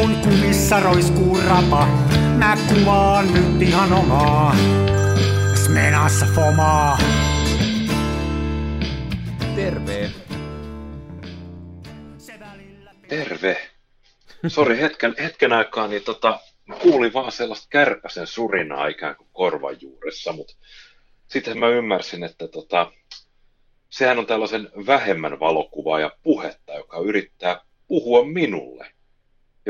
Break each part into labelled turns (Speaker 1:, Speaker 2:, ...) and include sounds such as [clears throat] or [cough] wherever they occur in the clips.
Speaker 1: kun kumissa roiskuu rapa. Mä kuvaan nyt ihan omaa. Smenassa fomaa.
Speaker 2: Terve.
Speaker 3: Terve. Sori, hetken, hetken aikaa, niin tota, kuulin vaan sellaista kärpäsen surinaa ikään kuin korvan juuressa, mutta sitten mä ymmärsin, että tota, sehän on tällaisen vähemmän valokuvaa puhetta, joka yrittää puhua minulle,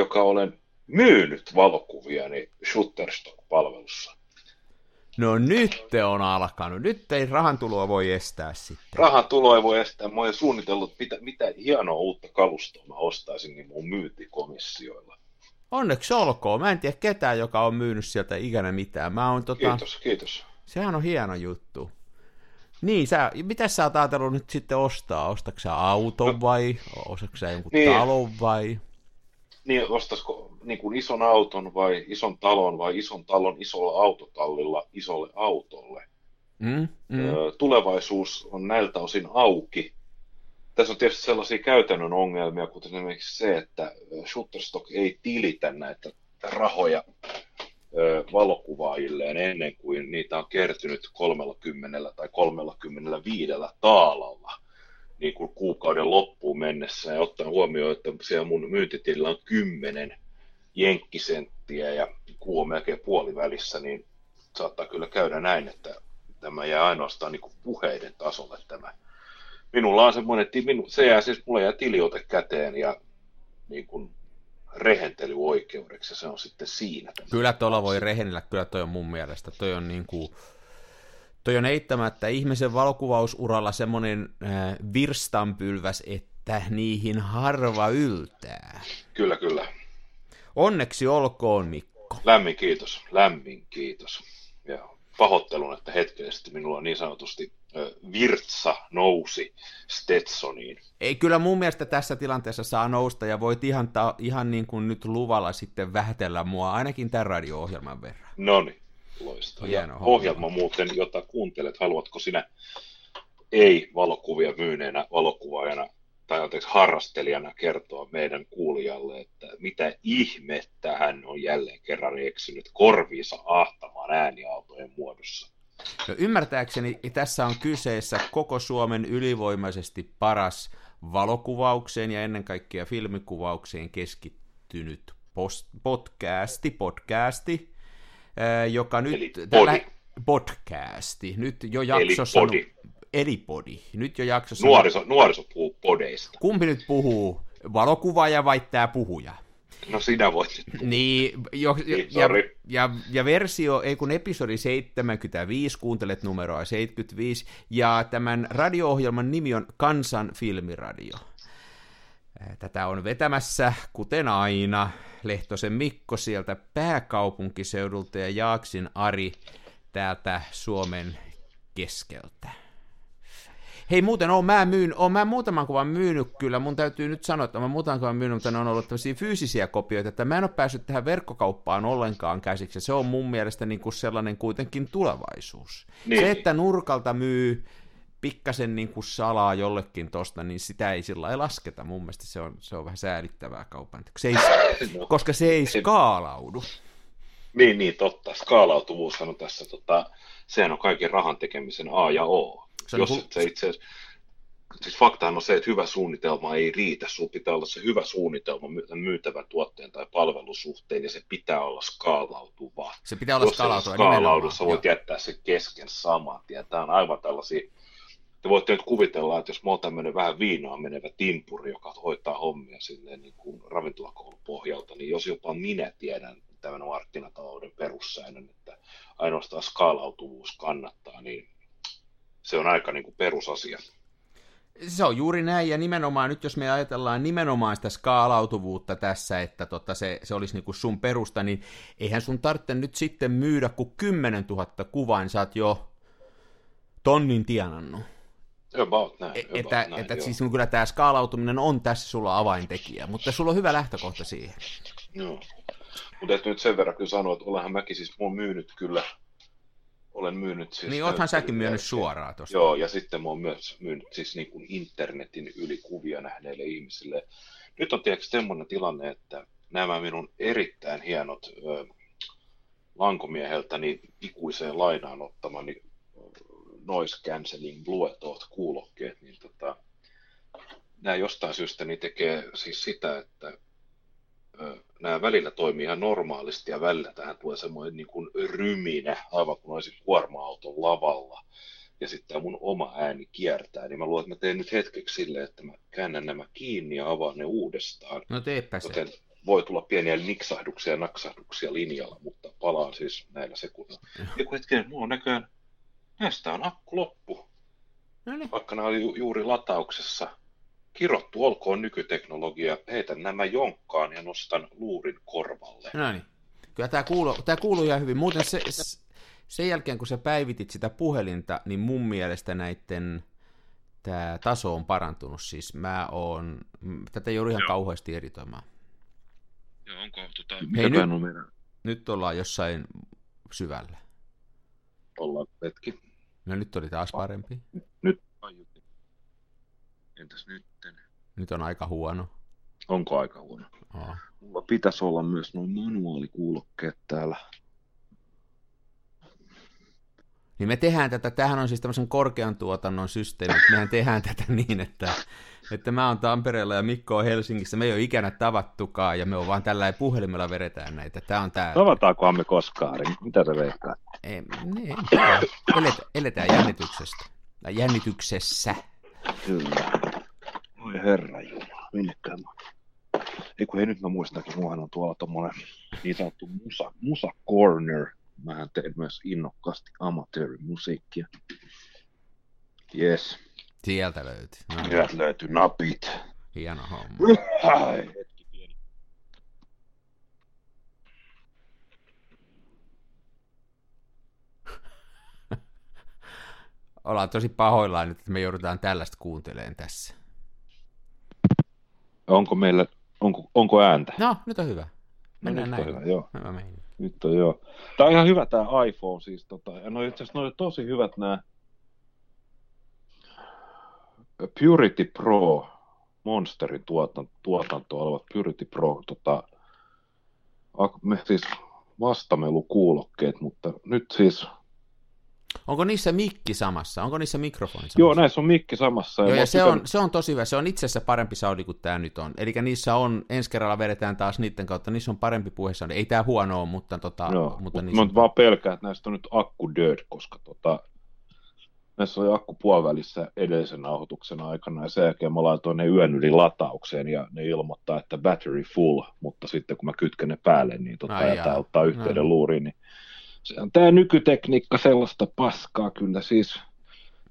Speaker 3: joka olen myynyt valokuviani Shutterstock-palvelussa.
Speaker 2: No nyt te on alkanut. Nyt ei rahan tuloa voi estää sitten.
Speaker 3: Rahan tuloa ei voi estää. Mä olen suunnitellut, mitä, mitä hienoa uutta kalustoa mä ostaisin niin mun myyntikomissioilla.
Speaker 2: Onneksi olkoon. Mä en tiedä ketään, joka on myynyt sieltä ikänä mitään. Mä oon, tota...
Speaker 3: Kiitos, kiitos.
Speaker 2: Sehän on hieno juttu. Niin, sä, mitä sä oot ajatellut nyt sitten ostaa? Ostatko sä auton no, vai ostatko sä jonkun niin, talon vai?
Speaker 3: Niin, ostaisiko niin kuin ison auton vai ison talon vai ison talon isolla autotallilla isolle autolle? Mm, mm. Tulevaisuus on näiltä osin auki. Tässä on tietysti sellaisia käytännön ongelmia, kuten esimerkiksi se, että Shutterstock ei tilitä näitä rahoja valokuvaajilleen ennen kuin niitä on kertynyt 30 tai 35 taalalla niin kuin kuukauden loppuun mennessä ja ottaen huomioon, että siellä mun myyntitilillä on 10 jenkkisenttiä ja kuu on melkein puolivälissä, niin saattaa kyllä käydä näin, että tämä jää ainoastaan niin kuin puheiden tasolle tämä. Minulla on semmoinen, että se jää siis, mulle jää tiliote käteen ja niin kuin rehentelyoikeudeksi ja se on sitten siinä.
Speaker 2: Kyllä tuolla voi rehennellä, kyllä toi on mun mielestä, toi on niin kuin, toi on eittämättä ihmisen valokuvausuralla semmoinen äh, virstanpylväs, että niihin harva yltää.
Speaker 3: Kyllä, kyllä.
Speaker 2: Onneksi olkoon, Mikko.
Speaker 3: Lämmin kiitos, lämmin kiitos. Ja pahoittelun, että hetkellisesti minulla niin sanotusti virtsa nousi Stetsoniin.
Speaker 2: Ei, kyllä mun mielestä tässä tilanteessa saa nousta ja voit ihan, ta, ihan niin kuin nyt luvalla sitten vähätellä mua ainakin tämän radio-ohjelman verran.
Speaker 3: No niin, loistavaa. ohjelma muuten, jota kuuntelet, haluatko sinä ei-valokuvia myyneenä valokuvaajana tai anteeksi, harrastelijana kertoa meidän kuulijalle, että mitä ihmettä hän on jälleen kerran eksynyt korviinsa ahtamaan ääniautojen muodossa.
Speaker 2: No ymmärtääkseni tässä on kyseessä koko Suomen ylivoimaisesti paras valokuvaukseen ja ennen kaikkea filmikuvaukseen keskittynyt post- podcasti, podcasti, joka nyt...
Speaker 3: Eli tällä,
Speaker 2: podcasti. Nyt jo jaksossa...
Speaker 3: Eli podi.
Speaker 2: Eli podi. Nyt jo jaksossa...
Speaker 3: Nuoriso, nuoriso puhuu podeista.
Speaker 2: Kumpi nyt puhuu? Valokuvaaja vai tämä puhuja?
Speaker 3: No sinä voit
Speaker 2: Niin, jo, niin ja, ja, ja, versio, ei kun episodi 75, kuuntelet numeroa 75, ja tämän radio-ohjelman nimi on Kansan filmiradio. Tätä on vetämässä, kuten aina, Lehtosen Mikko sieltä pääkaupunkiseudulta ja Jaaksin Ari täältä Suomen keskeltä. Hei muuten, oon mä, myyn, oon mä muutaman kuvan myynyt kyllä, mun täytyy nyt sanoa, että mä muutaman kuvan myynyt, mutta ne on ollut tämmöisiä fyysisiä kopioita, että mä en ole päässyt tähän verkkokauppaan ollenkaan käsiksi, se on mun mielestä niin kuin sellainen kuitenkin tulevaisuus. Niin. Se, että nurkalta myy pikkasen niin kuin salaa jollekin tosta, niin sitä ei sillä ei lasketa. Mun mielestä se on, se on vähän säälittävää kaupan, se ei, [laughs] no. koska se ei skaalaudu.
Speaker 3: Niin, niin, totta. Skaalautuvuus on tässä, tota, sehän on kaiken rahan tekemisen A ja O. Se Jos hu- se itse siis faktahan on se, että hyvä suunnitelma ei riitä. Sinulla pitää olla se hyvä suunnitelma myytävän tuotteen tai palvelusuhteen, ja se pitää olla skaalautuva.
Speaker 2: Se pitää olla skaalautuva.
Speaker 3: Jos skaalaudu, sä voit jättää se kesken saman tien. Tämä on aivan tällaisia te voitte nyt kuvitella, että jos mä oon tämmöinen vähän viinaa menevä timpuri, joka hoitaa hommia silleen niin kuin ravintolakoulun pohjalta, niin jos jopa minä tiedän tämän markkinatalouden perussäännön, että ainoastaan skaalautuvuus kannattaa, niin se on aika niin kuin perusasia.
Speaker 2: Se on juuri näin, ja nimenomaan nyt jos me ajatellaan nimenomaan sitä skaalautuvuutta tässä, että tota se, se olisi niin kuin sun perusta, niin eihän sun tarvitse nyt sitten myydä kuin 10 000 kuvaa, niin sä oot jo tonnin tienannut.
Speaker 3: About näin,
Speaker 2: e- about että, näin, että siis kyllä tämä skaalautuminen on tässä sulla avaintekijä, mutta sulla on hyvä lähtökohta siihen.
Speaker 3: Joo. Mutta nyt sen verran kyllä sanoa, että olenhan mäkin siis mun myynyt kyllä olen myynyt siis...
Speaker 2: Niin, oothan säkin myynyt suoraan tuosta.
Speaker 3: Joo, ja sitten mä oon myös myynyt siis niin kuin internetin yli kuvia nähneille ihmisille. Nyt on tietysti semmoinen tilanne, että nämä minun erittäin hienot ö, lankomieheltäni ikuiseen lainaan ottamani noise cancelling Bluetooth kuulokkeet, niin tota, nämä jostain syystä niin tekee siis sitä, että nämä välillä toimii ihan normaalisti ja välillä tähän tulee semmoinen niin kuin ryminä, aivan kuin olisi kuorma-auton lavalla. Ja sitten tämä mun oma ääni kiertää, niin mä luulen, että mä teen nyt hetkeksi silleen, että mä käännän nämä kiinni ja avaan ne uudestaan.
Speaker 2: No teepä se.
Speaker 3: Joten voi tulla pieniä niksahduksia ja naksahduksia linjalla, mutta palaan siis näillä sekunnilla. [laughs] Joku hetken, mulla on näköjään, näistä on akku loppu. No niin. Vaikka nämä oli ju- juuri latauksessa kirottu olkoon nykyteknologia, heitän nämä jonkkaan ja nostan luurin korvalle.
Speaker 2: No niin. Kyllä tämä kuuluu, tämä kuuluu ihan hyvin. Muuten se, sen jälkeen, kun sä päivitit sitä puhelinta, niin mun mielestä näiden tämä taso on parantunut. Siis mä oon, tätä joudun ihan Joo. kauheasti eritoimaan.
Speaker 3: Joo, onko tota,
Speaker 2: Hei, nyt, nyt ollaan jossain syvällä.
Speaker 3: Ollaan hetki.
Speaker 2: No nyt oli taas parempi.
Speaker 3: Nyt Entäs nytten?
Speaker 2: Nyt on aika huono.
Speaker 3: Onko aika huono?
Speaker 2: Oh.
Speaker 3: Mulla pitäisi olla myös noin manuaalikuulokkeet täällä.
Speaker 2: Niin me tehdään tätä, tämähän on siis tämmöisen korkean tuotannon systeemi, mehän tehdään tätä niin, että, että mä oon Tampereella ja Mikko on Helsingissä, me ei ole ikänä tavattukaan ja me on vaan tällä puhelimella vedetään näitä. Tämä on tää...
Speaker 3: Tavataankohan me koskaan, mitä sä veikkaat?
Speaker 2: Ei, niin, eletään, eletään jännityksestä. Jännityksessä.
Speaker 3: Kyllä. Oi herra Jumala, minnekään mä... Ei kun ei nyt mä muistakin, muahan on tuolla tommonen niin sanottu musa, musa corner. Mähän teen myös innokkaasti amatöörimusiikkia. Yes.
Speaker 2: Sieltä löytyy.
Speaker 3: No. Sieltä löytyy napit.
Speaker 2: Hieno homma.
Speaker 3: Ai, pieni.
Speaker 2: Ollaan tosi pahoillaan, että me joudutaan tällaista kuuntelemaan tässä.
Speaker 3: Onko meillä, onko, onko ääntä?
Speaker 2: No, nyt on hyvä.
Speaker 3: Mennään
Speaker 2: no, nyt
Speaker 3: näin. On hyvä, joo.
Speaker 2: Hyvä
Speaker 3: nyt on joo. Tämä on ihan hyvä tämä iPhone siis. Tota, ja no itse asiassa tosi hyvät nämä Purity Pro, Monsterin tuotanto, tuotanto olevat Purity Pro, tota, me siis vastamelukuulokkeet, mutta nyt siis
Speaker 2: Onko niissä mikki samassa? Onko niissä mikrofoni samassa?
Speaker 3: Joo, näissä on mikki samassa.
Speaker 2: Ja, Joo, ja se, on, se on tosi hyvä. Se on itse asiassa parempi saudi kuin tämä nyt on. Eli niissä on, ensi kerralla vedetään taas niiden kautta, niissä on parempi puhesaudi. Ei tämä huono ole, mutta, tota,
Speaker 3: Joo,
Speaker 2: mutta
Speaker 3: niissä... Mä vaan pelkään, että näistä on nyt akku dead, koska tota, näissä oli akku puolivälissä edellisen nauhoituksen aikana, ja sen jälkeen mä laitoin ne yön yli lataukseen, ja ne ilmoittaa, että battery full, mutta sitten kun mä kytken ne päälle, niin tota, ja tämä ottaa yhteyden no. luuriin, niin se on tämä nykytekniikka sellaista paskaa kyllä. Siis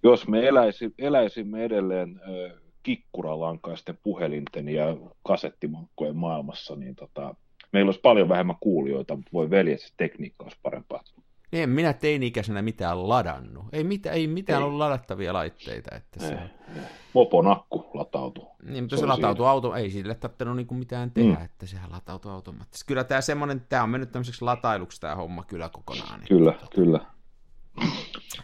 Speaker 3: jos me eläisi, eläisimme edelleen ö, kikkuralankaisten puhelinten ja kasettimankkojen maailmassa, niin tota, meillä olisi paljon vähemmän kuulijoita, mutta voi veljet, se tekniikka olisi parempaa.
Speaker 2: Niin, en minä teini-ikäisenä mitään ladannut. Ei, mitään, ei mitään ei. ollut ladattavia laitteita. Että se... Ei.
Speaker 3: Mopon akku latautuu.
Speaker 2: Niin, mutta se, se latautuu auto, ei sille tarvinnut niinku mitään tehdä, mm. että sehän latautuu automaattisesti. Kyllä tämä semmoinen, tämä on mennyt tämmöiseksi latailuksi tämä homma kyllä kokonaan. Niin
Speaker 3: kyllä, tota... kyllä.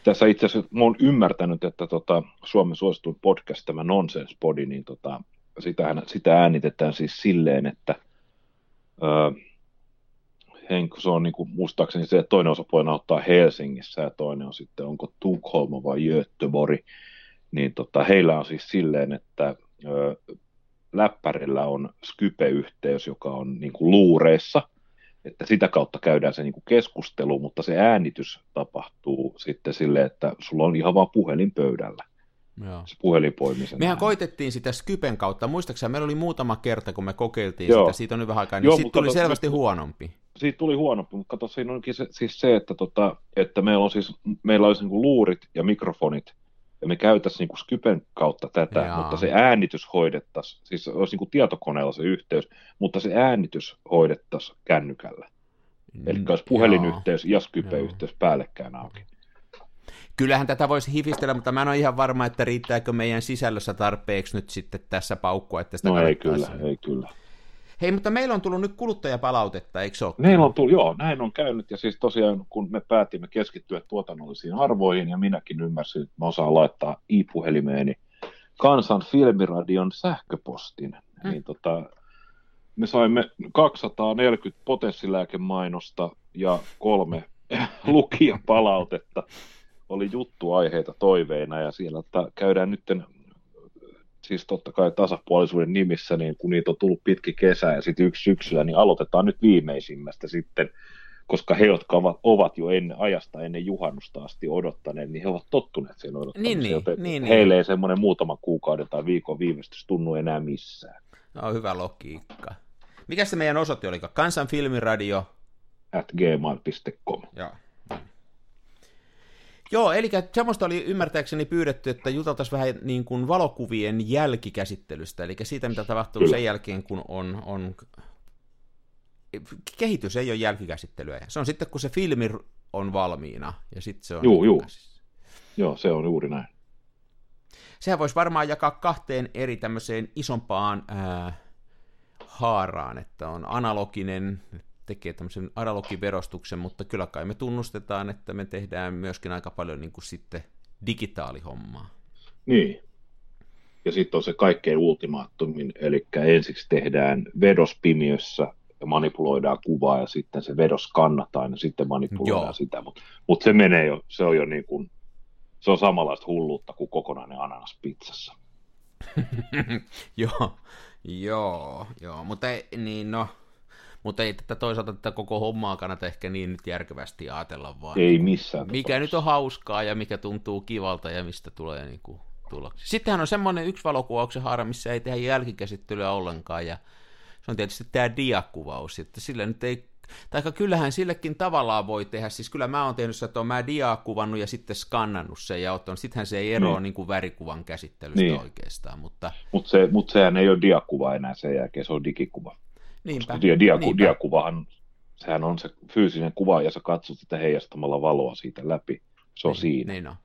Speaker 3: Tässä itse asiassa mä oon ymmärtänyt, että tota, Suomen suosituin podcast, tämä Nonsense Body, niin tota, sitä, sitä äänitetään siis silleen, että öö, Henk, se on niin kuin, muistaakseni se, että toinen osapuoli ottaa Helsingissä ja toinen on sitten, onko Tukholma vai Göteborg, niin tota, heillä on siis silleen, että ö, läppärillä on Skype-yhteys, joka on niin kuin luureissa, että sitä kautta käydään se niin kuin keskustelu, mutta se äänitys tapahtuu sitten silleen, että sulla on ihan vaan puhelin pöydällä. Joo. Se puhelinpoimisen.
Speaker 2: Mehän ääni. koitettiin sitä Skypen kautta. Muistaakseni meillä oli muutama kerta, kun me kokeiltiin Joo. sitä. Siitä on nyt vähän aikaa. Niin sitten tuli selvästi huonompi
Speaker 3: siitä tuli huonompi, mutta kato, siinä onkin se, siis se, että, tota, että meillä, on siis, meillä olisi niin luurit ja mikrofonit, ja me käytäisiin niin kuin Skypen kautta tätä, Jaa. mutta se äänitys hoidettaisiin, siis olisi niin kuin tietokoneella se yhteys, mutta se äänitys hoidettaisiin kännykällä. Mm, Eli olisi puhelinyhteys ja Skype-yhteys päällekkäin auki.
Speaker 2: Kyllähän tätä voisi hifistellä, mutta mä en ole ihan varma, että riittääkö meidän sisällössä tarpeeksi nyt sitten tässä paukkua, että sitä
Speaker 3: No ei kyllä, ei kyllä.
Speaker 2: Hei, mutta meillä on tullut nyt kuluttajapalautetta, eikö se ole?
Speaker 3: Meillä on tullut, joo, näin on käynyt. Ja siis tosiaan, kun me päätimme keskittyä tuotannollisiin arvoihin, ja minäkin ymmärsin, että mä osaan laittaa i-puhelimeeni kansan filmiradion sähköpostin, hmm. niin tota, me saimme 240 potenssilääkemainosta ja kolme [laughs] lukijapalautetta. Oli juttuaiheita toiveina ja siellä että käydään nyt siis totta kai tasapuolisuuden nimissä, niin kun niitä on tullut pitki kesä ja sitten yksi syksyllä, niin aloitetaan nyt viimeisimmästä sitten, koska he, jotka ovat, ovat jo ennen, ajasta ennen juhannusta asti odottaneet, niin he ovat tottuneet siihen odottamiseen, niin, niin, niin, heille niin. ei semmoinen muutama kuukauden tai viikon viivästys tunnu enää missään.
Speaker 2: No hyvä logiikka. Mikä se meidän osoite oli? Kansan filmiradio?
Speaker 3: At gmail.com.
Speaker 2: Joo. Joo, eli semmoista oli ymmärtääkseni pyydetty, että juteltaisiin vähän niin kuin valokuvien jälkikäsittelystä, eli siitä, mitä tapahtuu Kyllä. sen jälkeen, kun on, on... Kehitys ei ole jälkikäsittelyä. Se on sitten, kun se filmi on valmiina, ja sitten se on...
Speaker 3: Joo, joo. Joo, se on juuri näin.
Speaker 2: Sehän voisi varmaan jakaa kahteen eri tämmöiseen isompaan ää, haaraan, että on analoginen tekee tämmöisen analogiverostuksen, mutta kyllä kai me tunnustetaan, että me tehdään myöskin aika paljon niin kuin sitten digitaalihommaa.
Speaker 3: Niin. Ja sitten on se kaikkein ultimaattumin, eli ensiksi tehdään vedospimiössä ja manipuloidaan kuvaa ja sitten se vedos kannataan ja sitten manipuloidaan Joo. sitä, mutta mut se menee jo, se on jo niin kuin, se on samanlaista hulluutta kuin kokonainen ananas pizzassa. [laughs]
Speaker 2: joo, joo, joo, mutta ei, niin no, mutta ei tätä toisaalta tätä koko hommaa kannata ehkä niin nyt järkevästi ajatella vaan.
Speaker 3: Ei missään.
Speaker 2: Mikä tapauksessa. nyt on hauskaa ja mikä tuntuu kivalta ja mistä tulee niin kuin tuloksi. Sittenhän on semmoinen yksi valokuvauksen haara, missä ei tehdä jälkikäsittelyä ollenkaan ja se on tietysti tämä diakuvaus, että sillä nyt ei tai kyllähän sillekin tavallaan voi tehdä, siis kyllä mä oon tehnyt että on mä diaa kuvannut ja sitten skannannut sen ja ottanut, sittenhän se ei eroa niin. niin kuin värikuvan käsittelystä niin. oikeastaan. Mutta
Speaker 3: Mut se, mut sehän ei ole diakuva enää sen jälkeen, se on digikuva.
Speaker 2: Niinpä.
Speaker 3: Dia, dia, niinpä. Diakuvahan, sehän on se fyysinen kuva ja sä katsot sitä heijastamalla valoa siitä läpi. Se on niin, siinä.
Speaker 2: Niin on.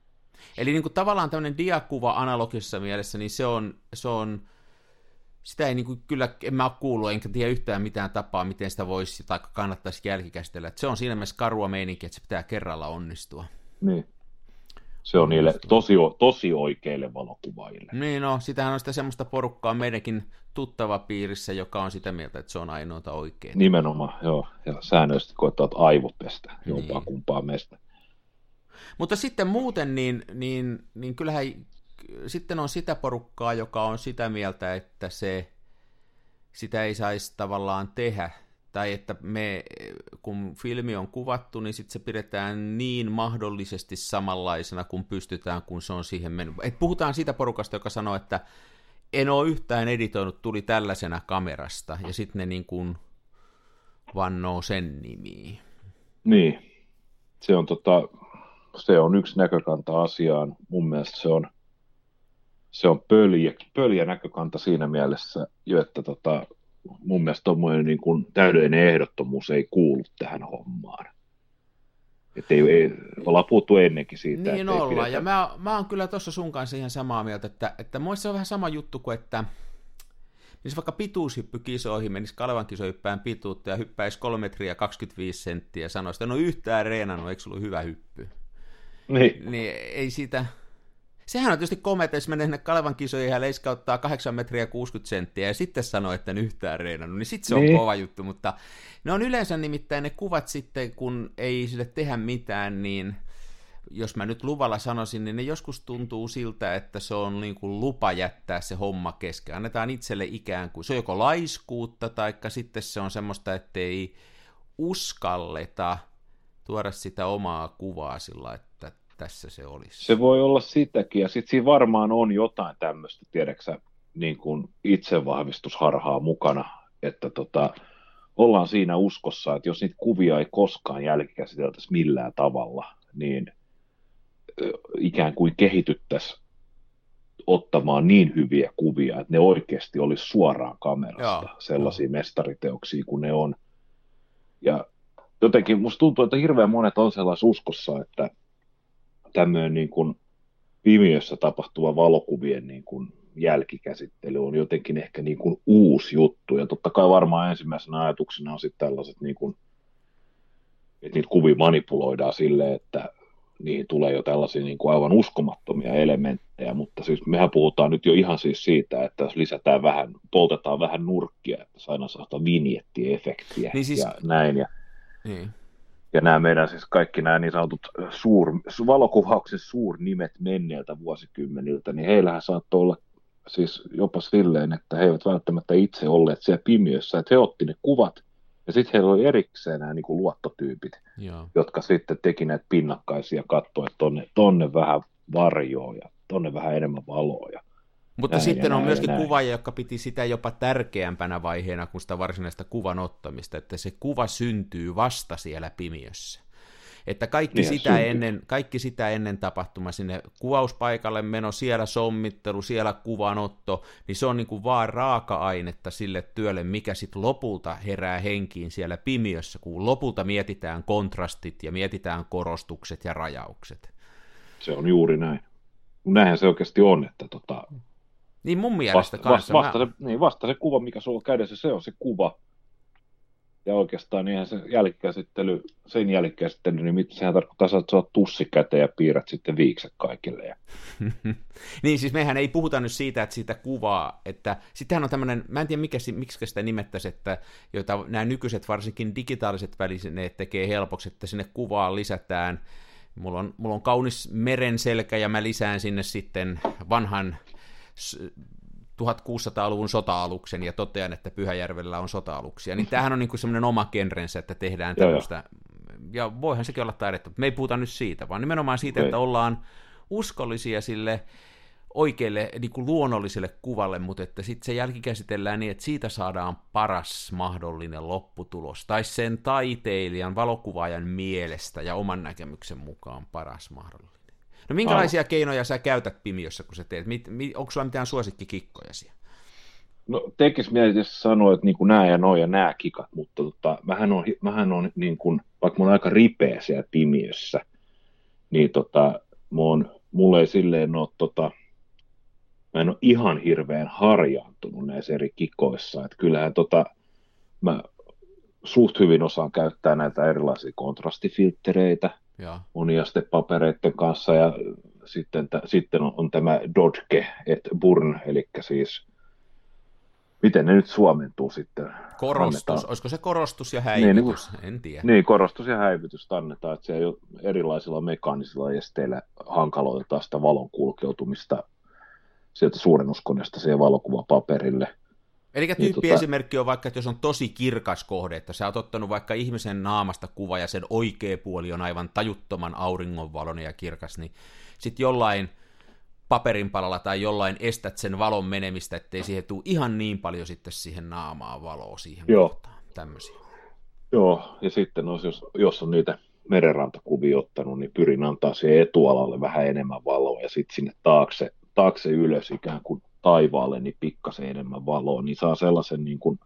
Speaker 2: Eli niin kuin tavallaan tämmöinen diakuva analogisessa mielessä, niin se on, se on sitä ei niin kuin, kyllä, en mä ole kuullut, enkä tiedä yhtään mitään tapaa, miten sitä voisi tai kannattaisi jälkikäsitellä. Että se on siinä mielessä karua meininki, että se pitää kerralla onnistua.
Speaker 3: Niin. Se on niille tosi, tosi oikeille valokuvaajille.
Speaker 2: Niin no, sitähän on sitä semmoista porukkaa meidänkin tuttava piirissä, joka on sitä mieltä, että se on ainoata oikein.
Speaker 3: Nimenomaan, joo. Ja säännöllisesti koettavat aivopestä jompaa niin. kumpaa meistä.
Speaker 2: Mutta sitten muuten, niin, niin, niin kyllähän sitten on sitä porukkaa, joka on sitä mieltä, että se, sitä ei saisi tavallaan tehdä tai että me, kun filmi on kuvattu, niin sitten se pidetään niin mahdollisesti samanlaisena, kun pystytään, kun se on siihen mennyt. Et puhutaan siitä porukasta, joka sanoo, että en ole yhtään editoinut, tuli tällaisena kamerasta, ja sitten ne niin kuin vannoo sen nimiin.
Speaker 3: Niin, se on, tota, se on yksi näkökanta asiaan. Mun mielestä se on, se on pöljä, pöljä näkökanta siinä mielessä, että tota, mun mielestä tuommoinen niin kuin täydellinen ehdottomuus ei kuulu tähän hommaan. Että ei, ei, ollaan puhuttu ennenkin siitä.
Speaker 2: Niin ollaan, pidetä... ja mä, mä oon kyllä tuossa sun kanssa ihan samaa mieltä, että, että se on vähän sama juttu kuin, että jos vaikka pituushyppykisoihin menisi Kalevan kisohyppään pituutta ja hyppäisi 3 metriä 25 senttiä ja sanoisi, että ole yhtään reenannut, eikö sulla hyvä hyppy?
Speaker 3: Niin.
Speaker 2: niin ei siitä, Sehän on tietysti komea, jos menee sinne Kalevan kisoihin ja leiskauttaa 8 metriä 60 senttiä ja sitten sanoo, että en yhtään reenannut, niin sitten se on niin. kova juttu, mutta ne on yleensä nimittäin ne kuvat sitten, kun ei sille tehdä mitään, niin jos mä nyt luvalla sanoisin, niin ne joskus tuntuu siltä, että se on niin kuin lupa jättää se homma kesken. Annetaan itselle ikään kuin, se on joko laiskuutta, tai sitten se on semmoista, että ei uskalleta tuoda sitä omaa kuvaa sillä, että tässä se olisi.
Speaker 3: Se voi olla sitäkin, ja sitten siinä varmaan on jotain tämmöistä, tiedäksä, niin kuin itsevahvistusharhaa mukana, että tota, ollaan siinä uskossa, että jos niitä kuvia ei koskaan jälkikäsiteltäisi millään tavalla, niin ikään kuin kehityttäisiin ottamaan niin hyviä kuvia, että ne oikeasti olisi suoraan kamerasta Joo, sellaisia jo. mestariteoksia kuin ne on. Ja jotenkin musta tuntuu, että hirveän monet on sellaisessa uskossa, että tämmöinen niin kuin pimiössä tapahtuva valokuvien niin kuin jälkikäsittely on jotenkin ehkä niin kuin uusi juttu. Ja totta kai varmaan ensimmäisenä ajatuksena on sitten tällaiset, niin kuin, että niitä kuvia manipuloidaan silleen, että niihin tulee jo tällaisia niin kuin aivan uskomattomia elementtejä, mutta siis mehän puhutaan nyt jo ihan siis siitä, että jos lisätään vähän, poltetaan vähän nurkkia, että saadaan sellaista vinjettiefektiä niin siis... ja näin. Ja, niin. Ja nämä meidän siis kaikki nämä niin sanotut suur, valokuvauksen suurnimet menneiltä vuosikymmeniltä, niin heillähän saattoi olla siis jopa silleen, että he eivät välttämättä itse olleet siellä pimiössä, että he otti ne kuvat, ja sitten heillä oli erikseen nämä niin kuin luottotyypit, Joo. jotka sitten teki näitä pinnakkaisia kattoja, että tonne, tonne vähän varjoa ja tonne vähän enemmän valoa. Ja
Speaker 2: Mutta näin, sitten on näin, myöskin näin. kuvaajia, jotka piti sitä jopa tärkeämpänä vaiheena kuin sitä varsinaista kuvan ottamista, että se kuva syntyy vasta siellä pimiössä. Että kaikki, niin, sitä ennen, kaikki sitä ennen tapahtuma sinne kuvauspaikalle meno, siellä sommittelu, siellä kuvanotto, niin se on niin kuin vaan raaka-ainetta sille työlle, mikä sitten lopulta herää henkiin siellä pimiössä, kun lopulta mietitään kontrastit ja mietitään korostukset ja rajaukset.
Speaker 3: Se on juuri näin. Näinhän se oikeasti on, että tota,
Speaker 2: niin mun mielestä vasta,
Speaker 3: kanssa. Vasta, mä... se, niin vasta se kuva, mikä sulla on kädessä, se on se kuva, ja oikeastaan niinhän se jälkikäsittely, sen jälkikäsittely, niin sehän tarkoittaa, että saat tussi käteen ja piirrät sitten viikset kaikille. Ja... [laughs]
Speaker 2: niin, siis mehän ei puhuta nyt siitä, että siitä kuvaa, että sittenhän on tämmöinen, mä en tiedä mikä, miksi sitä nimettäisi, että joita nämä nykyiset varsinkin digitaaliset välineet tekee helpoksi, että sinne kuvaan lisätään, mulla on, mulla on kaunis merenselkä ja mä lisään sinne sitten vanhan 1600-luvun sota-aluksen ja totean, että Pyhäjärvellä on sota-aluksia, niin tämähän on niin kuin semmoinen oma genrensä, että tehdään tämmöistä, ja voihan sekin olla taidetta, mutta me ei puhuta nyt siitä, vaan nimenomaan siitä, ei. että ollaan uskollisia sille oikealle niin kuin luonnolliselle kuvalle, mutta että sitten se jälkikäsitellään niin, että siitä saadaan paras mahdollinen lopputulos, tai sen taiteilijan, valokuvaajan mielestä ja oman näkemyksen mukaan paras mahdollinen. No minkälaisia Aivan. keinoja sä käytät Pimiössä, kun sä teet? Mit, mit, onko sulla mitään suosikkikikkoja siellä?
Speaker 3: No tekis mieli sanoa, että niin kuin nämä ja noin ja nämä kikat, mutta tota, mähän on, mähän on niin kuin, vaikka mä oon aika ripeä siellä Pimiössä, niin tota, on, mulle ei silleen ole tota, mä en ole ihan hirveän harjaantunut näissä eri kikoissa, että kyllähän tota, mä suht hyvin osaan käyttää näitä erilaisia kontrastifilttereitä, moniastepapereiden kanssa ja sitten, t- sitten on, on tämä Dodge et Burn, eli siis miten ne nyt suomentuu sitten?
Speaker 2: Korostus, annetaan. olisiko se korostus ja häivytys, niin, niin, en tiedä.
Speaker 3: Niin, korostus ja häivytys annetaan, että se ei erilaisilla mekaanisilla esteillä hankaloitetaan sitä valon kulkeutumista sieltä suurennuskoneesta siihen valokuvapaperille –
Speaker 2: Eli niin, tyyppiesimerkki tota... on vaikka, että jos on tosi kirkas kohde, että sä oot ottanut vaikka ihmisen naamasta kuva ja sen oikea puoli on aivan tajuttoman auringonvalon ja kirkas, niin sitten jollain paperinpalalla tai jollain estät sen valon menemistä, ettei siihen tule ihan niin paljon sitten siihen naamaan valoa siihen Joo. kohtaan. Tämmöisiä.
Speaker 3: Joo, ja sitten jos, jos on niitä merenrantakuvia ottanut, niin pyrin antaa siihen etualalle vähän enemmän valoa ja sitten sinne taakse, taakse ylös ikään kuin taivaalle niin pikkasen enemmän valoa, niin saa sellaisen niin kuin,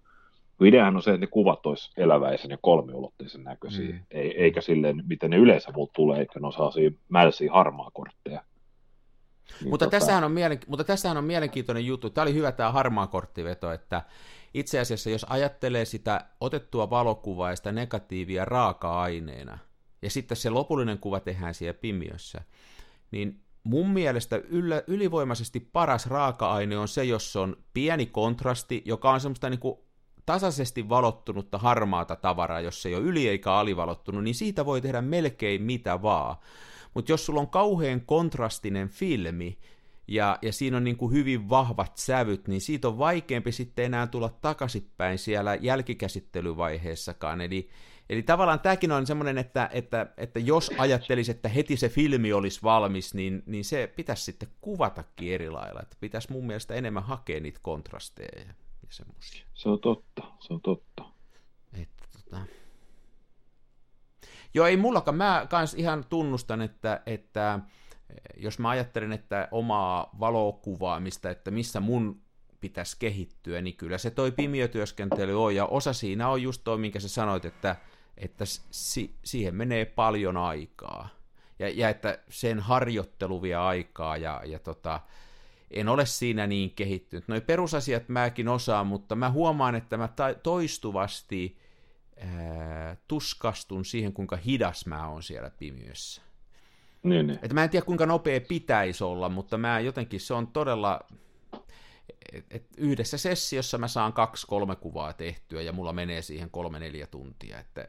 Speaker 3: ideahan on se, että ne kuvat olisi eläväisen ja kolmiulotteisen näköisiä, mm. Ei, eikä silleen, miten ne yleensä muut tulee, eikä ne osaa mälsiä harmaa kortteja.
Speaker 2: Niin mutta, tota... tässähän on mielen... mutta tässähän on mielenkiintoinen juttu. Tämä oli hyvä tämä harmaa korttiveto, että itse asiassa jos ajattelee sitä otettua valokuvaa ja sitä negatiivia raaka-aineena, ja sitten se lopullinen kuva tehdään siellä pimiössä, niin mun mielestä yllä, ylivoimaisesti paras raaka-aine on se, jos on pieni kontrasti, joka on semmoista niin kuin tasaisesti valottunutta harmaata tavaraa, jos se ei ole yli eikä alivalottunut, niin siitä voi tehdä melkein mitä vaan. Mutta jos sulla on kauhean kontrastinen filmi, ja, ja siinä on niin kuin hyvin vahvat sävyt, niin siitä on vaikeampi sitten enää tulla takaisinpäin siellä jälkikäsittelyvaiheessakaan. Eli, Eli tavallaan tämäkin on semmoinen, että, että, että jos ajattelisi, että heti se filmi olisi valmis, niin, niin se pitäisi sitten kuvatakin eri lailla. Että pitäisi mun mielestä enemmän hakea niitä kontrasteja ja, ja semmoisia.
Speaker 3: Se on totta, se on totta.
Speaker 2: Että, tota... Joo, ei mullakaan. Mä kans ihan tunnustan, että, että jos mä ajattelen, että omaa valokuvaamista, että missä mun pitäisi kehittyä, niin kyllä se toi pimiötyöskentely on, ja osa siinä on just toi, minkä sä sanoit, että että si- siihen menee paljon aikaa. Ja, ja että sen harjoittelu vie aikaa ja, ja tota, en ole siinä niin kehittynyt. Noi perusasiat mäkin osaan, mutta mä huomaan, että mä ta- toistuvasti ää, tuskastun siihen, kuinka hidas mä oon siellä pimiössä. Niin, niin. Että mä en tiedä kuinka nopea pitäisi olla, mutta mä jotenkin se on todella, et, et yhdessä sessiossa mä saan kaksi-kolme kuvaa tehtyä ja mulla menee siihen kolme-neljä tuntia, että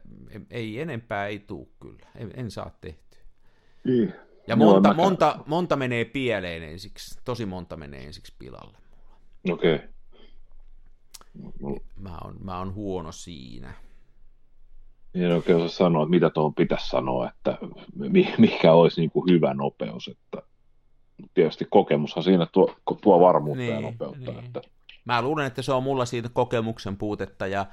Speaker 2: ei enempää ei tuu kyllä, en, en saa tehtyä. Niin. Ja monta, Joo, monta, monta menee pieleen ensiksi, tosi monta menee ensiksi pilalle.
Speaker 3: Okei. Okay.
Speaker 2: Mä oon, mä oon huono siinä.
Speaker 3: En oikein osaa sanoa, että mitä tuohon pitäisi sanoa, että mikä olisi niin kuin hyvä nopeus. Että tietysti kokemushan siinä tuo, tuo varmuutta niin, ja nopeutta. Niin. Että...
Speaker 2: Mä luulen, että se on mulla siitä kokemuksen puutetta ja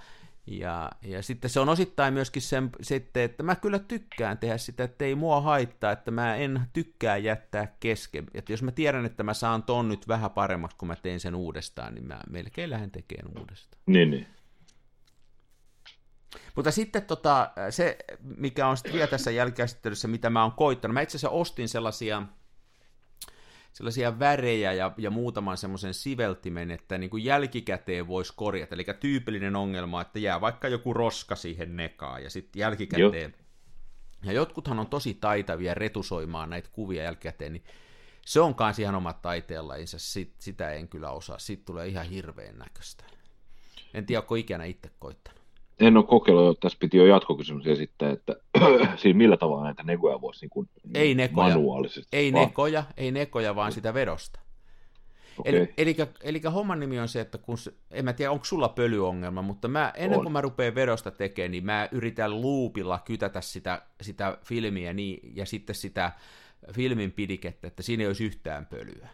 Speaker 2: ja, ja sitten se on osittain myöskin sen, sitten, että mä kyllä tykkään tehdä sitä, että ei mua haittaa, että mä en tykkää jättää kesken. Että jos mä tiedän, että mä saan ton nyt vähän paremmaksi, kun mä teen sen uudestaan, niin mä melkein lähden tekemään uudestaan.
Speaker 3: Niin, niin.
Speaker 2: Mutta sitten tota, se, mikä on sitten vielä tässä jälkikäsittelyssä, mitä mä oon koittanut, mä itse asiassa ostin sellaisia, sellaisia värejä ja, ja muutaman semmoisen siveltimen, että niin kuin jälkikäteen voisi korjata. Eli tyypillinen ongelma, että jää vaikka joku roska siihen nekaan ja sitten jälkikäteen. Joo. Ja jotkuthan on tosi taitavia retusoimaan näitä kuvia jälkikäteen, niin se on kanssa ihan oma taiteenlajinsa, Sit, sitä en kyllä osaa. Siitä tulee ihan hirveän näköistä. En tiedä, onko ikänä itse koittanut
Speaker 3: en ole kokeillut, tässä piti jo jatkokysymys esittää, että [clears throat] siis millä tavalla näitä nekoja voisi niin kuin ei nekoja, manuaalisesti?
Speaker 2: Ei vaan. nekoja, ei nekoja, vaan sitä vedosta. Okay. Eli, eli, eli homman nimi on se, että kun, en mä tiedä, onko sulla pölyongelma, mutta mä, ennen on. kuin mä rupean vedosta tekemään, niin mä yritän luupilla kytätä sitä, sitä filmiä niin, ja sitten sitä filmin pidikettä, että siinä ei olisi yhtään pölyä.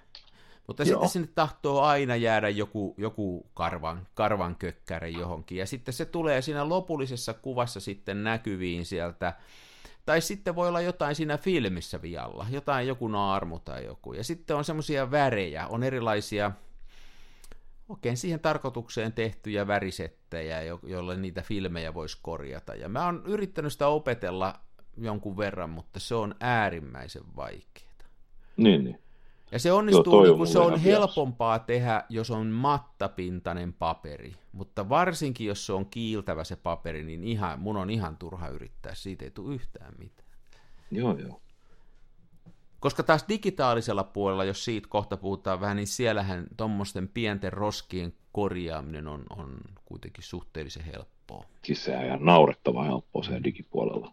Speaker 2: Mutta Joo. sitten sinne tahtoo aina jäädä joku, joku karvan, karvan kökkäre johonkin, ja sitten se tulee siinä lopullisessa kuvassa sitten näkyviin sieltä, tai sitten voi olla jotain siinä filmissä vialla, jotain joku naarmu tai joku, ja sitten on semmoisia värejä, on erilaisia oikein siihen tarkoitukseen tehtyjä värisettejä, jo- joille niitä filmejä voisi korjata, ja mä oon yrittänyt sitä opetella jonkun verran, mutta se on äärimmäisen vaikeaa.
Speaker 3: Niin, niin.
Speaker 2: Ja se onnistuu, Joo, niin kuin se on helpompaa pias. tehdä, jos on mattapintainen paperi. Mutta varsinkin, jos se on kiiltävä se paperi, niin ihan, mun on ihan turha yrittää. Siitä ei tule yhtään mitään.
Speaker 3: Joo, joo.
Speaker 2: Koska taas digitaalisella puolella, jos siitä kohta puhutaan vähän, niin siellähän tuommoisten pienten roskien korjaaminen on, on kuitenkin suhteellisen helppoa.
Speaker 3: Siis se on ihan naurettava helppoa se digipuolella.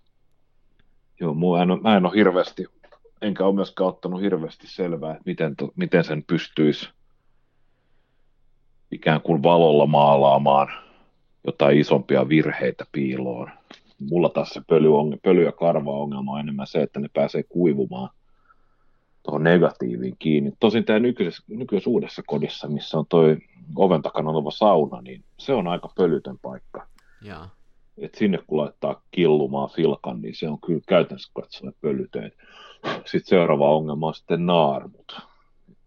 Speaker 3: Joo, mua en, mä en ole hirveästi enkä ole myöskään ottanut hirveästi selvää, että miten, to, miten sen pystyisi ikään kuin valolla maalaamaan jotain isompia virheitä piiloon. Mulla taas se pöly, pöly- ja karva-ongelma on enemmän se, että ne pääsee kuivumaan tuohon negatiiviin kiinni. Tosin tämä nykyisessä, nykyisessä uudessa kodissa, missä on toi oven takana oleva sauna, niin se on aika pölytön paikka.
Speaker 2: Ja.
Speaker 3: Et sinne kun laittaa killumaan filkan, niin se on kyllä käytännössä katsoen pölytön. Sitten seuraava ongelma on sitten naarmut,